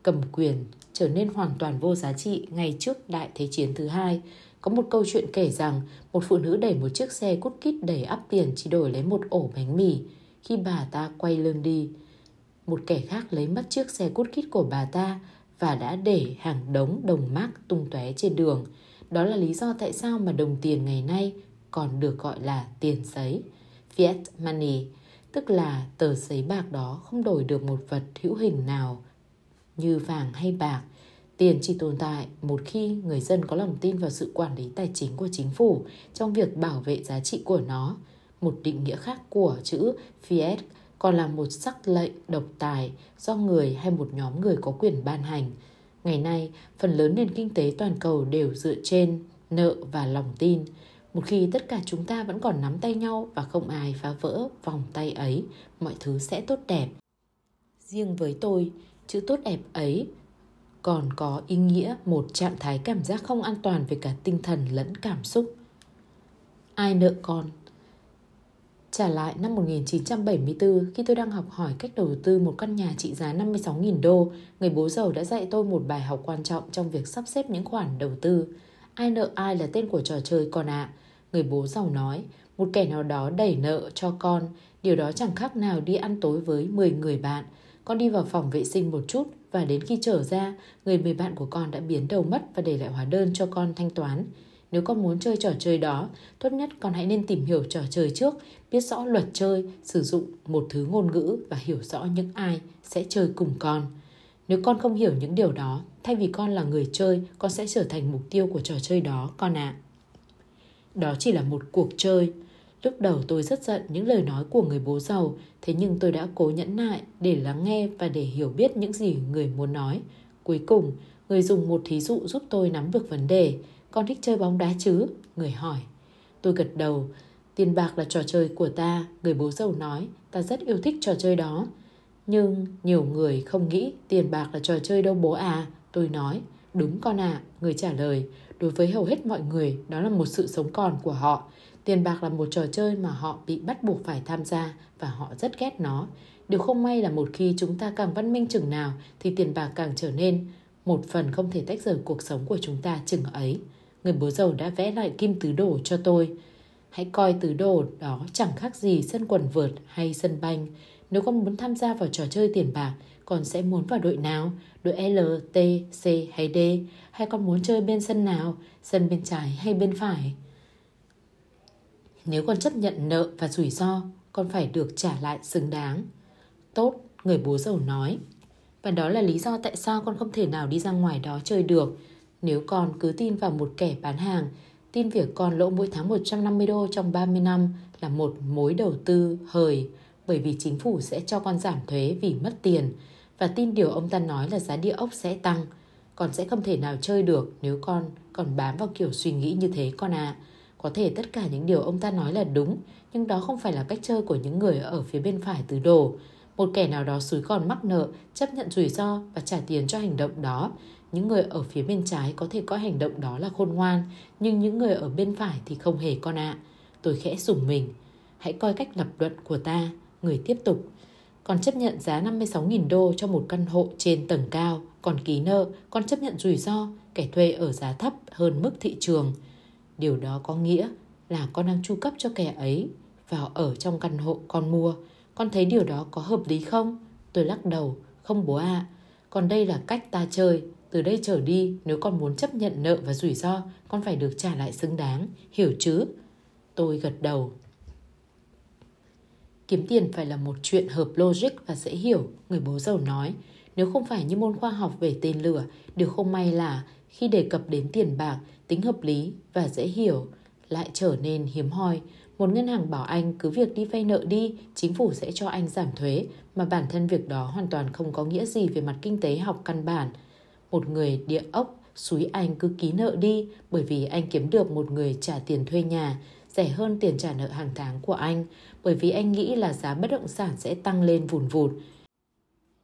cầm quyền trở nên hoàn toàn vô giá trị ngay trước Đại Thế chiến thứ hai. Có một câu chuyện kể rằng một phụ nữ đẩy một chiếc xe cút kít đầy ắp tiền chỉ đổi lấy một ổ bánh mì. Khi bà ta quay lưng đi, một kẻ khác lấy mất chiếc xe cút kít của bà ta và đã để hàng đống đồng mác tung tóe trên đường. Đó là lý do tại sao mà đồng tiền ngày nay còn được gọi là tiền giấy, fiat money, tức là tờ giấy bạc đó không đổi được một vật hữu hình nào như vàng hay bạc. Tiền chỉ tồn tại một khi người dân có lòng tin vào sự quản lý tài chính của chính phủ trong việc bảo vệ giá trị của nó. Một định nghĩa khác của chữ fiat còn là một sắc lệnh độc tài do người hay một nhóm người có quyền ban hành. Ngày nay, phần lớn nền kinh tế toàn cầu đều dựa trên nợ và lòng tin. Một khi tất cả chúng ta vẫn còn nắm tay nhau và không ai phá vỡ vòng tay ấy, mọi thứ sẽ tốt đẹp. Riêng với tôi, chữ tốt đẹp ấy còn có ý nghĩa một trạng thái cảm giác không an toàn về cả tinh thần lẫn cảm xúc. Ai nợ con? Trả lại năm 1974, khi tôi đang học hỏi cách đầu tư một căn nhà trị giá 56.000 đô, người bố giàu đã dạy tôi một bài học quan trọng trong việc sắp xếp những khoản đầu tư. Ai nợ ai là tên của trò chơi con ạ. À. Người bố giàu nói, một kẻ nào đó đẩy nợ cho con, điều đó chẳng khác nào đi ăn tối với 10 người bạn. Con đi vào phòng vệ sinh một chút và đến khi trở ra, người 10 bạn của con đã biến đầu mất và để lại hóa đơn cho con thanh toán. Nếu con muốn chơi trò chơi đó, tốt nhất con hãy nên tìm hiểu trò chơi trước, biết rõ luật chơi, sử dụng một thứ ngôn ngữ và hiểu rõ những ai sẽ chơi cùng con. Nếu con không hiểu những điều đó, thay vì con là người chơi, con sẽ trở thành mục tiêu của trò chơi đó, con ạ. À. Đó chỉ là một cuộc chơi. Lúc đầu tôi rất giận những lời nói của người bố giàu, thế nhưng tôi đã cố nhẫn nại để lắng nghe và để hiểu biết những gì người muốn nói. Cuối cùng, người dùng một thí dụ giúp tôi nắm được vấn đề. Con thích chơi bóng đá chứ? Người hỏi. Tôi gật đầu. Tiền bạc là trò chơi của ta, người bố giàu nói. Ta rất yêu thích trò chơi đó. Nhưng nhiều người không nghĩ tiền bạc là trò chơi đâu bố à. Tôi nói. Đúng con ạ, à, người trả lời. Đối với hầu hết mọi người, đó là một sự sống còn của họ. Tiền bạc là một trò chơi mà họ bị bắt buộc phải tham gia và họ rất ghét nó. Điều không may là một khi chúng ta càng văn minh chừng nào thì tiền bạc càng trở nên một phần không thể tách rời cuộc sống của chúng ta chừng ấy. Người bố giàu đã vẽ lại kim tứ đồ cho tôi. Hãy coi tứ đồ đó chẳng khác gì sân quần vợt hay sân banh. Nếu con muốn tham gia vào trò chơi tiền bạc, con sẽ muốn vào đội nào? Đội L, T, C hay D? Hay con muốn chơi bên sân nào? Sân bên trái hay bên phải? Nếu con chấp nhận nợ và rủi ro, con phải được trả lại xứng đáng. Tốt, người bố giàu nói. Và đó là lý do tại sao con không thể nào đi ra ngoài đó chơi được. Nếu con cứ tin vào một kẻ bán hàng, tin việc con lỗ mỗi tháng 150 đô trong 30 năm là một mối đầu tư hời bởi vì chính phủ sẽ cho con giảm thuế vì mất tiền và tin điều ông ta nói là giá địa ốc sẽ tăng. Con sẽ không thể nào chơi được nếu con còn bám vào kiểu suy nghĩ như thế con ạ. À. Có thể tất cả những điều ông ta nói là đúng, nhưng đó không phải là cách chơi của những người ở phía bên phải tứ đồ. Một kẻ nào đó suối còn mắc nợ, chấp nhận rủi ro và trả tiền cho hành động đó. Những người ở phía bên trái có thể coi hành động đó là khôn ngoan, nhưng những người ở bên phải thì không hề con ạ. À. Tôi khẽ sủng mình. Hãy coi cách lập luận của ta. Người tiếp tục. Còn chấp nhận giá 56.000 đô cho một căn hộ trên tầng cao, còn ký nợ, còn chấp nhận rủi ro, kẻ thuê ở giá thấp hơn mức thị trường. Điều đó có nghĩa là con đang chu cấp cho kẻ ấy vào ở trong căn hộ con mua. Con thấy điều đó có hợp lý không? Tôi lắc đầu, không bố ạ. À. Còn đây là cách ta chơi. Từ đây trở đi, nếu con muốn chấp nhận nợ và rủi ro, con phải được trả lại xứng đáng. Hiểu chứ? Tôi gật đầu. Kiếm tiền phải là một chuyện hợp logic và dễ hiểu, người bố giàu nói. Nếu không phải như môn khoa học về tên lửa, điều không may là khi đề cập đến tiền bạc, tính hợp lý và dễ hiểu lại trở nên hiếm hoi. Một ngân hàng bảo anh cứ việc đi vay nợ đi, chính phủ sẽ cho anh giảm thuế, mà bản thân việc đó hoàn toàn không có nghĩa gì về mặt kinh tế học căn bản. Một người địa ốc xúi anh cứ ký nợ đi bởi vì anh kiếm được một người trả tiền thuê nhà rẻ hơn tiền trả nợ hàng tháng của anh bởi vì anh nghĩ là giá bất động sản sẽ tăng lên vùn vụt.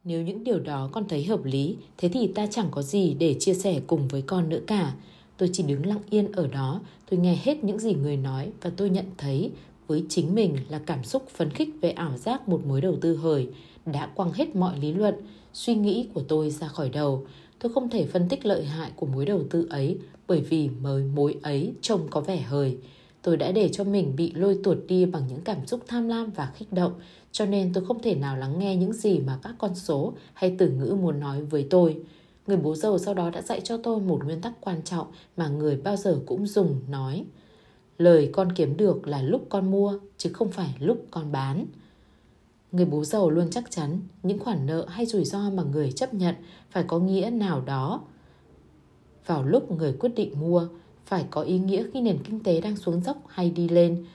Nếu những điều đó con thấy hợp lý, thế thì ta chẳng có gì để chia sẻ cùng với con nữa cả. Tôi chỉ đứng lặng yên ở đó, tôi nghe hết những gì người nói và tôi nhận thấy với chính mình là cảm xúc phấn khích về ảo giác một mối đầu tư hời đã quăng hết mọi lý luận, suy nghĩ của tôi ra khỏi đầu. Tôi không thể phân tích lợi hại của mối đầu tư ấy bởi vì mới mối ấy trông có vẻ hời. Tôi đã để cho mình bị lôi tuột đi bằng những cảm xúc tham lam và kích động, cho nên tôi không thể nào lắng nghe những gì mà các con số hay từ ngữ muốn nói với tôi. Người bố giàu sau đó đã dạy cho tôi một nguyên tắc quan trọng mà người bao giờ cũng dùng nói. Lời con kiếm được là lúc con mua, chứ không phải lúc con bán. Người bố giàu luôn chắc chắn những khoản nợ hay rủi ro mà người chấp nhận phải có nghĩa nào đó. Vào lúc người quyết định mua, phải có ý nghĩa khi nền kinh tế đang xuống dốc hay đi lên.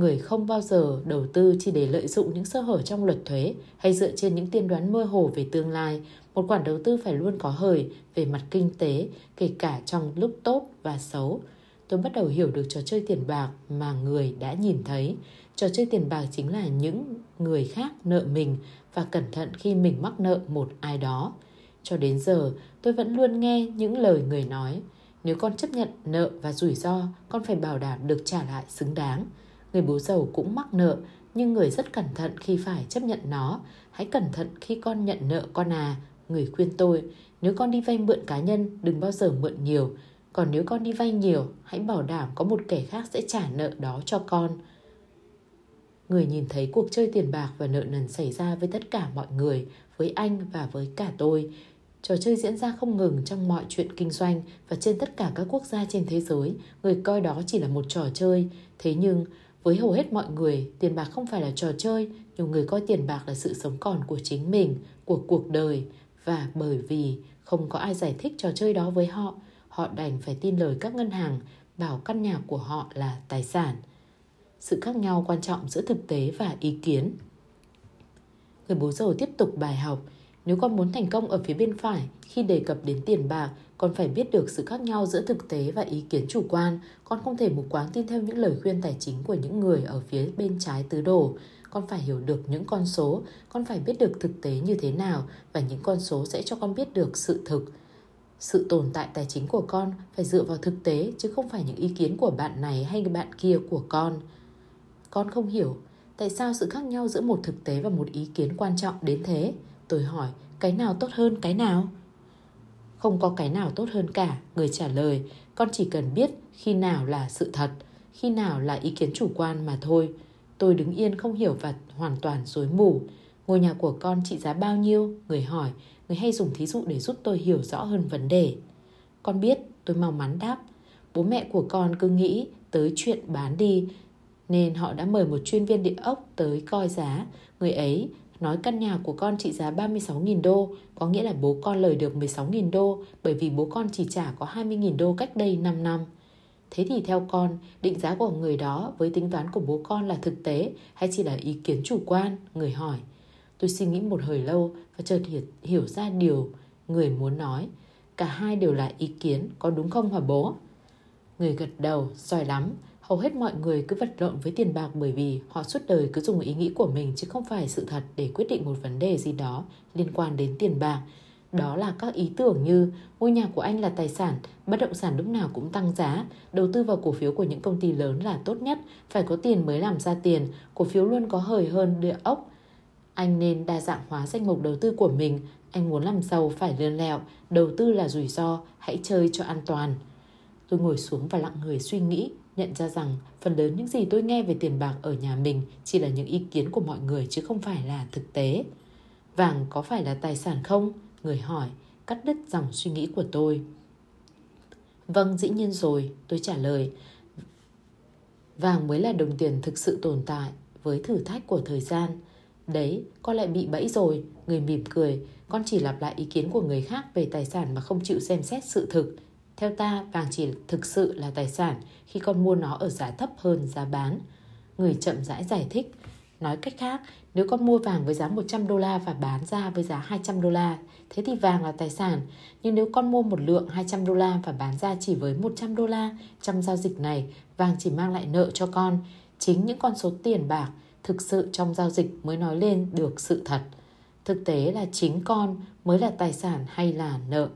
Người không bao giờ đầu tư chỉ để lợi dụng những sơ hở trong luật thuế hay dựa trên những tiên đoán mơ hồ về tương lai. Một khoản đầu tư phải luôn có hời về mặt kinh tế, kể cả trong lúc tốt và xấu. Tôi bắt đầu hiểu được trò chơi tiền bạc mà người đã nhìn thấy. Trò chơi tiền bạc chính là những người khác nợ mình và cẩn thận khi mình mắc nợ một ai đó. Cho đến giờ, tôi vẫn luôn nghe những lời người nói – nếu con chấp nhận nợ và rủi ro, con phải bảo đảm được trả lại xứng đáng. Người bố giàu cũng mắc nợ, nhưng người rất cẩn thận khi phải chấp nhận nó. Hãy cẩn thận khi con nhận nợ con à. Người khuyên tôi, nếu con đi vay mượn cá nhân, đừng bao giờ mượn nhiều. Còn nếu con đi vay nhiều, hãy bảo đảm có một kẻ khác sẽ trả nợ đó cho con. Người nhìn thấy cuộc chơi tiền bạc và nợ nần xảy ra với tất cả mọi người, với anh và với cả tôi. Trò chơi diễn ra không ngừng trong mọi chuyện kinh doanh và trên tất cả các quốc gia trên thế giới, người coi đó chỉ là một trò chơi. Thế nhưng, với hầu hết mọi người, tiền bạc không phải là trò chơi, nhiều người coi tiền bạc là sự sống còn của chính mình, của cuộc đời. Và bởi vì không có ai giải thích trò chơi đó với họ, họ đành phải tin lời các ngân hàng bảo căn nhà của họ là tài sản. Sự khác nhau quan trọng giữa thực tế và ý kiến. Người bố giàu tiếp tục bài học, nếu con muốn thành công ở phía bên phải, khi đề cập đến tiền bạc, con phải biết được sự khác nhau giữa thực tế và ý kiến chủ quan. Con không thể mù quáng tin theo những lời khuyên tài chính của những người ở phía bên trái tứ đồ. Con phải hiểu được những con số, con phải biết được thực tế như thế nào và những con số sẽ cho con biết được sự thực. Sự tồn tại tài chính của con phải dựa vào thực tế chứ không phải những ý kiến của bạn này hay bạn kia của con. Con không hiểu tại sao sự khác nhau giữa một thực tế và một ý kiến quan trọng đến thế. Tôi hỏi, cái nào tốt hơn cái nào? Không có cái nào tốt hơn cả, người trả lời, con chỉ cần biết khi nào là sự thật. khi nào là ý kiến chủ quan mà thôi. Tôi đứng yên không hiểu và hoàn toàn rối mù. Ngôi nhà của con trị giá bao nhiêu? Người hỏi, người hay dùng thí dụ để giúp tôi hiểu rõ hơn vấn đề. Con biết, tôi mau mắn đáp. Bố mẹ của con cứ nghĩ tới chuyện bán đi nên họ đã mời một chuyên viên địa ốc tới coi giá. Người ấy nói căn nhà của con trị giá 36.000 đô, có nghĩa là bố con lời được 16.000 đô bởi vì bố con chỉ trả có 20.000 đô cách đây 5 năm. Thế thì theo con, định giá của người đó với tính toán của bố con là thực tế hay chỉ là ý kiến chủ quan? Người hỏi. Tôi suy nghĩ một hồi lâu và chợt hiểu ra điều người muốn nói. Cả hai đều là ý kiến, có đúng không hả bố? Người gật đầu, giỏi lắm. Hầu hết mọi người cứ vật lộn với tiền bạc bởi vì họ suốt đời cứ dùng ý nghĩ của mình chứ không phải sự thật để quyết định một vấn đề gì đó liên quan đến tiền bạc. Đó là các ý tưởng như ngôi nhà của anh là tài sản, bất động sản lúc nào cũng tăng giá, đầu tư vào cổ phiếu của những công ty lớn là tốt nhất, phải có tiền mới làm ra tiền, cổ phiếu luôn có hời hơn địa ốc. Anh nên đa dạng hóa danh mục đầu tư của mình, anh muốn làm giàu phải lươn lẹo, đầu tư là rủi ro, hãy chơi cho an toàn. Tôi ngồi xuống và lặng người suy nghĩ, nhận ra rằng phần lớn những gì tôi nghe về tiền bạc ở nhà mình chỉ là những ý kiến của mọi người chứ không phải là thực tế. Vàng có phải là tài sản không? Người hỏi, cắt đứt dòng suy nghĩ của tôi. Vâng, dĩ nhiên rồi, tôi trả lời. Vàng mới là đồng tiền thực sự tồn tại với thử thách của thời gian. Đấy, con lại bị bẫy rồi, người mỉm cười. Con chỉ lặp lại ý kiến của người khác về tài sản mà không chịu xem xét sự thực. Theo ta, vàng chỉ thực sự là tài sản khi con mua nó ở giá thấp hơn giá bán. Người chậm rãi giải thích. Nói cách khác, nếu con mua vàng với giá 100 đô la và bán ra với giá 200 đô la, thế thì vàng là tài sản. Nhưng nếu con mua một lượng 200 đô la và bán ra chỉ với 100 đô la, trong giao dịch này, vàng chỉ mang lại nợ cho con. Chính những con số tiền bạc thực sự trong giao dịch mới nói lên được sự thật. Thực tế là chính con mới là tài sản hay là nợ.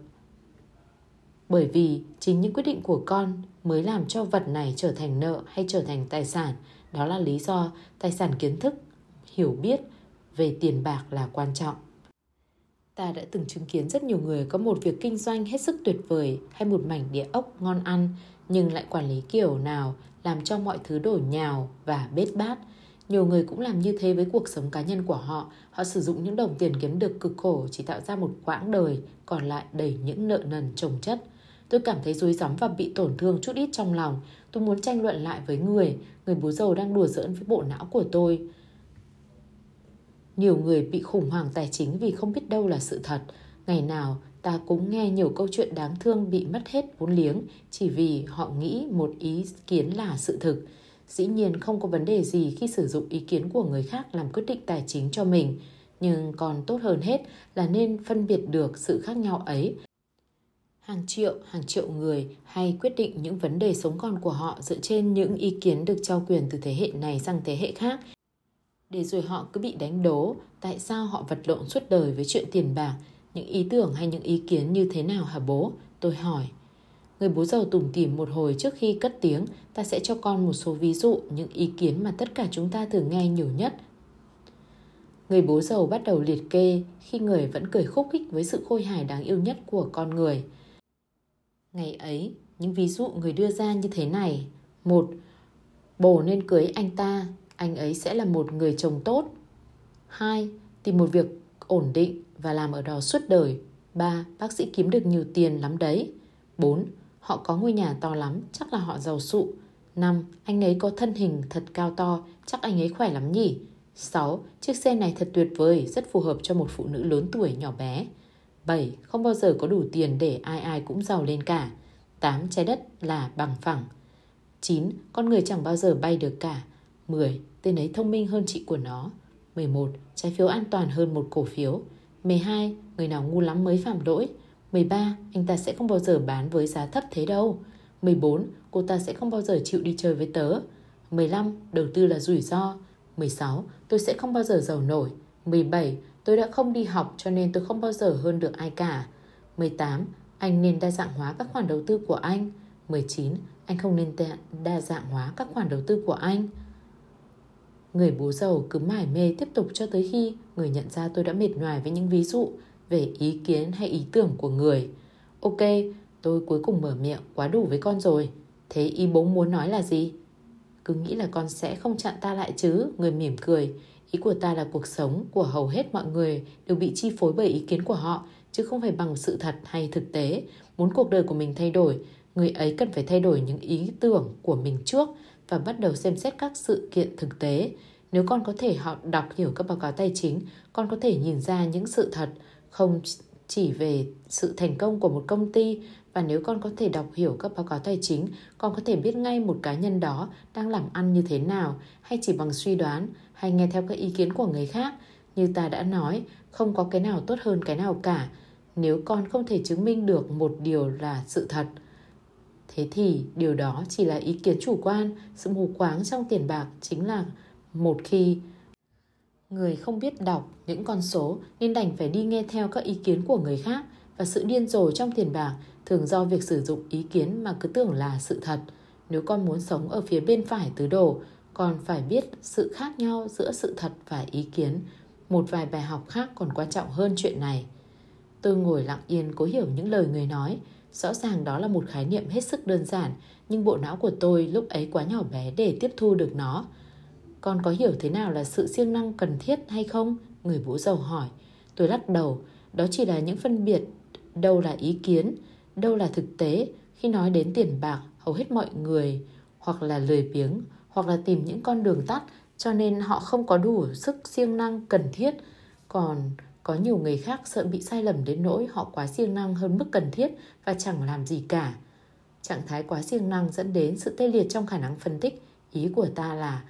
Bởi vì chính những quyết định của con mới làm cho vật này trở thành nợ hay trở thành tài sản. Đó là lý do tài sản kiến thức, hiểu biết về tiền bạc là quan trọng. Ta đã từng chứng kiến rất nhiều người có một việc kinh doanh hết sức tuyệt vời hay một mảnh địa ốc ngon ăn nhưng lại quản lý kiểu nào làm cho mọi thứ đổ nhào và bết bát. Nhiều người cũng làm như thế với cuộc sống cá nhân của họ. Họ sử dụng những đồng tiền kiếm được cực khổ chỉ tạo ra một quãng đời còn lại đầy những nợ nần trồng chất – Tôi cảm thấy rối rắm và bị tổn thương chút ít trong lòng. Tôi muốn tranh luận lại với người, người bố giàu đang đùa giỡn với bộ não của tôi. Nhiều người bị khủng hoảng tài chính vì không biết đâu là sự thật. Ngày nào ta cũng nghe nhiều câu chuyện đáng thương bị mất hết vốn liếng chỉ vì họ nghĩ một ý kiến là sự thực. Dĩ nhiên không có vấn đề gì khi sử dụng ý kiến của người khác làm quyết định tài chính cho mình, nhưng còn tốt hơn hết là nên phân biệt được sự khác nhau ấy hàng triệu, hàng triệu người hay quyết định những vấn đề sống còn của họ dựa trên những ý kiến được trao quyền từ thế hệ này sang thế hệ khác. Để rồi họ cứ bị đánh đố tại sao họ vật lộn suốt đời với chuyện tiền bạc, những ý tưởng hay những ý kiến như thế nào hả bố? Tôi hỏi. Người bố giàu tủm tỉm một hồi trước khi cất tiếng, ta sẽ cho con một số ví dụ những ý kiến mà tất cả chúng ta thường nghe nhiều nhất. Người bố giàu bắt đầu liệt kê khi người vẫn cười khúc khích với sự khôi hài đáng yêu nhất của con người – Ngày ấy, những ví dụ người đưa ra như thế này. Một, bồ nên cưới anh ta, anh ấy sẽ là một người chồng tốt. Hai, tìm một việc ổn định và làm ở đó suốt đời. Ba, bác sĩ kiếm được nhiều tiền lắm đấy. Bốn, họ có ngôi nhà to lắm, chắc là họ giàu sụ. Năm, anh ấy có thân hình thật cao to, chắc anh ấy khỏe lắm nhỉ. 6. Chiếc xe này thật tuyệt vời, rất phù hợp cho một phụ nữ lớn tuổi nhỏ bé. 7. Không bao giờ có đủ tiền để ai ai cũng giàu lên cả. 8. Trái đất là bằng phẳng. 9. Con người chẳng bao giờ bay được cả. 10. Tên ấy thông minh hơn chị của nó. 11. Trái phiếu an toàn hơn một cổ phiếu. 12. Người nào ngu lắm mới phạm lỗi. 13. Anh ta sẽ không bao giờ bán với giá thấp thế đâu. 14. Cô ta sẽ không bao giờ chịu đi chơi với tớ. 15. Đầu tư là rủi ro. 16. Tôi sẽ không bao giờ giàu nổi. 17. Tôi đã không đi học cho nên tôi không bao giờ hơn được ai cả. 18. Anh nên đa dạng hóa các khoản đầu tư của anh. 19. Anh không nên đa dạng hóa các khoản đầu tư của anh. Người bố giàu cứ mải mê tiếp tục cho tới khi người nhận ra tôi đã mệt nhoài với những ví dụ về ý kiến hay ý tưởng của người. Ok, tôi cuối cùng mở miệng quá đủ với con rồi. Thế ý bố muốn nói là gì? cứ nghĩ là con sẽ không chặn ta lại chứ, người mỉm cười. Ý của ta là cuộc sống của hầu hết mọi người đều bị chi phối bởi ý kiến của họ, chứ không phải bằng sự thật hay thực tế. Muốn cuộc đời của mình thay đổi, người ấy cần phải thay đổi những ý tưởng của mình trước và bắt đầu xem xét các sự kiện thực tế. Nếu con có thể họ đọc hiểu các báo cáo tài chính, con có thể nhìn ra những sự thật, không chỉ về sự thành công của một công ty và nếu con có thể đọc hiểu các báo cáo tài chính, con có thể biết ngay một cá nhân đó đang làm ăn như thế nào hay chỉ bằng suy đoán hay nghe theo các ý kiến của người khác. Như ta đã nói, không có cái nào tốt hơn cái nào cả. Nếu con không thể chứng minh được một điều là sự thật, thế thì điều đó chỉ là ý kiến chủ quan, sự mù quáng trong tiền bạc chính là một khi người không biết đọc những con số nên đành phải đi nghe theo các ý kiến của người khác và sự điên rồ trong tiền bạc thường do việc sử dụng ý kiến mà cứ tưởng là sự thật. Nếu con muốn sống ở phía bên phải tứ đồ, còn phải biết sự khác nhau giữa sự thật và ý kiến. Một vài bài học khác còn quan trọng hơn chuyện này. Tôi ngồi lặng yên cố hiểu những lời người nói. Rõ ràng đó là một khái niệm hết sức đơn giản, nhưng bộ não của tôi lúc ấy quá nhỏ bé để tiếp thu được nó. Con có hiểu thế nào là sự siêng năng cần thiết hay không? Người bố giàu hỏi. Tôi lắc đầu, đó chỉ là những phân biệt đâu là ý kiến, đâu là thực tế. Khi nói đến tiền bạc, hầu hết mọi người hoặc là lười biếng hoặc là tìm những con đường tắt cho nên họ không có đủ sức siêng năng cần thiết. Còn có nhiều người khác sợ bị sai lầm đến nỗi họ quá siêng năng hơn mức cần thiết và chẳng làm gì cả. Trạng thái quá siêng năng dẫn đến sự tê liệt trong khả năng phân tích. Ý của ta là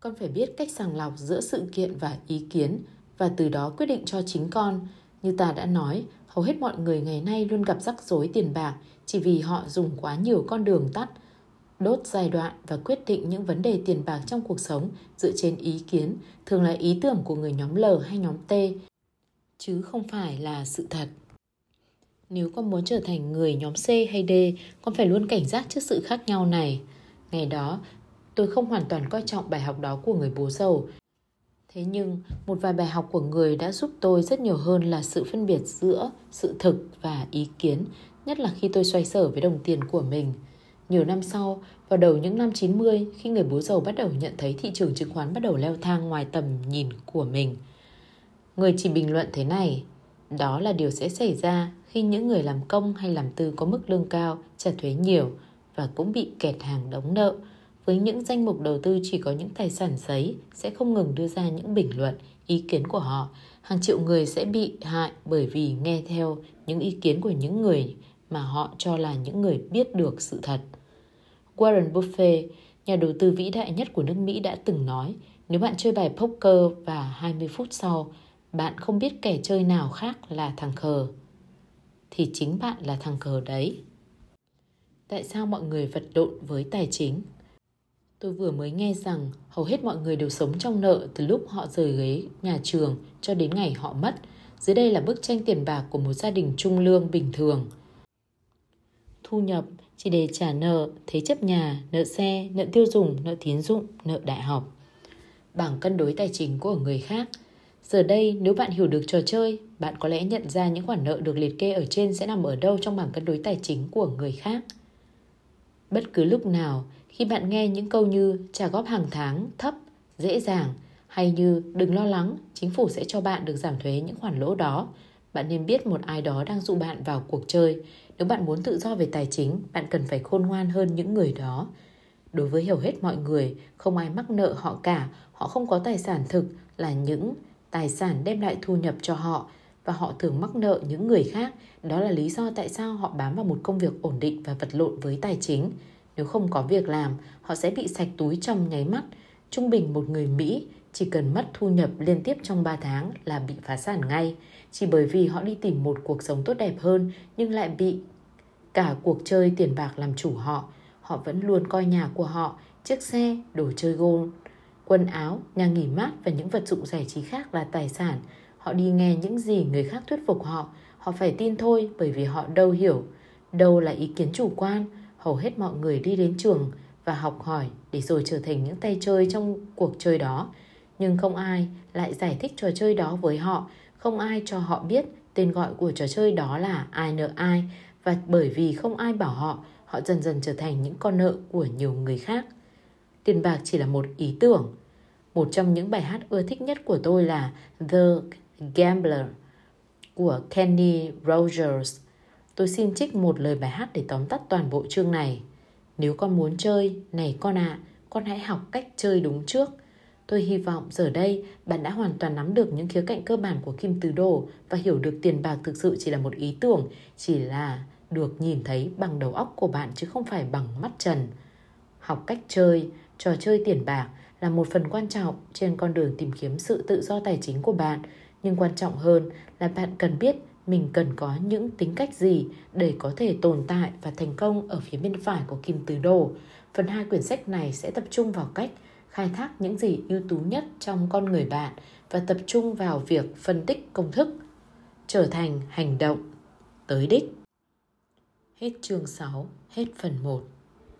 con phải biết cách sàng lọc giữa sự kiện và ý kiến và từ đó quyết định cho chính con. Như ta đã nói, hầu hết mọi người ngày nay luôn gặp rắc rối tiền bạc chỉ vì họ dùng quá nhiều con đường tắt, đốt giai đoạn và quyết định những vấn đề tiền bạc trong cuộc sống dựa trên ý kiến, thường là ý tưởng của người nhóm L hay nhóm T, chứ không phải là sự thật. Nếu con muốn trở thành người nhóm C hay D, con phải luôn cảnh giác trước sự khác nhau này. Ngày đó, tôi không hoàn toàn coi trọng bài học đó của người bố giàu. Thế nhưng, một vài bài học của người đã giúp tôi rất nhiều hơn là sự phân biệt giữa sự thực và ý kiến, nhất là khi tôi xoay sở với đồng tiền của mình. Nhiều năm sau, vào đầu những năm 90, khi người bố giàu bắt đầu nhận thấy thị trường chứng khoán bắt đầu leo thang ngoài tầm nhìn của mình. Người chỉ bình luận thế này, đó là điều sẽ xảy ra khi những người làm công hay làm tư có mức lương cao, trả thuế nhiều và cũng bị kẹt hàng đóng nợ – với những danh mục đầu tư chỉ có những tài sản giấy sẽ không ngừng đưa ra những bình luận, ý kiến của họ. Hàng triệu người sẽ bị hại bởi vì nghe theo những ý kiến của những người mà họ cho là những người biết được sự thật. Warren Buffett, nhà đầu tư vĩ đại nhất của nước Mỹ đã từng nói, nếu bạn chơi bài poker và 20 phút sau, bạn không biết kẻ chơi nào khác là thằng khờ, thì chính bạn là thằng khờ đấy. Tại sao mọi người vật lộn với tài chính? Tôi vừa mới nghe rằng hầu hết mọi người đều sống trong nợ từ lúc họ rời ghế nhà trường cho đến ngày họ mất. Dưới đây là bức tranh tiền bạc của một gia đình trung lương bình thường. Thu nhập chỉ để trả nợ, thế chấp nhà, nợ xe, nợ tiêu dùng, nợ tín dụng, nợ đại học. Bảng cân đối tài chính của người khác. Giờ đây, nếu bạn hiểu được trò chơi, bạn có lẽ nhận ra những khoản nợ được liệt kê ở trên sẽ nằm ở đâu trong bảng cân đối tài chính của người khác. Bất cứ lúc nào, khi bạn nghe những câu như trả góp hàng tháng thấp, dễ dàng hay như đừng lo lắng, chính phủ sẽ cho bạn được giảm thuế những khoản lỗ đó, bạn nên biết một ai đó đang dụ bạn vào cuộc chơi. Nếu bạn muốn tự do về tài chính, bạn cần phải khôn ngoan hơn những người đó. Đối với hầu hết mọi người, không ai mắc nợ họ cả, họ không có tài sản thực là những tài sản đem lại thu nhập cho họ và họ thường mắc nợ những người khác. Đó là lý do tại sao họ bám vào một công việc ổn định và vật lộn với tài chính. Nếu không có việc làm, họ sẽ bị sạch túi trong nháy mắt. Trung bình một người Mỹ chỉ cần mất thu nhập liên tiếp trong 3 tháng là bị phá sản ngay, chỉ bởi vì họ đi tìm một cuộc sống tốt đẹp hơn nhưng lại bị cả cuộc chơi tiền bạc làm chủ họ. Họ vẫn luôn coi nhà của họ, chiếc xe, đồ chơi gôn, quần áo, nhà nghỉ mát và những vật dụng giải trí khác là tài sản. Họ đi nghe những gì người khác thuyết phục họ, họ phải tin thôi bởi vì họ đâu hiểu, đâu là ý kiến chủ quan, hầu hết mọi người đi đến trường và học hỏi để rồi trở thành những tay chơi trong cuộc chơi đó. Nhưng không ai lại giải thích trò chơi đó với họ, không ai cho họ biết tên gọi của trò chơi đó là ai nợ ai và bởi vì không ai bảo họ, họ dần dần trở thành những con nợ của nhiều người khác. tiền bạc chỉ là một ý tưởng. Một trong những bài hát ưa thích nhất của tôi là The Gambler của Kenny Rogers. Tôi xin trích một lời bài hát để tóm tắt toàn bộ chương này. Nếu con muốn chơi, này con ạ, à, con hãy học cách chơi đúng trước. Tôi hy vọng giờ đây bạn đã hoàn toàn nắm được những khía cạnh cơ bản của kim tứ đồ và hiểu được tiền bạc thực sự chỉ là một ý tưởng, chỉ là được nhìn thấy bằng đầu óc của bạn chứ không phải bằng mắt trần. Học cách chơi, trò chơi tiền bạc là một phần quan trọng trên con đường tìm kiếm sự tự do tài chính của bạn, nhưng quan trọng hơn là bạn cần biết mình cần có những tính cách gì để có thể tồn tại và thành công ở phía bên phải của kim tứ đồ. Phần hai quyển sách này sẽ tập trung vào cách khai thác những gì ưu tú nhất trong con người bạn và tập trung vào việc phân tích công thức, trở thành hành động tới đích. Hết chương 6, hết phần 1.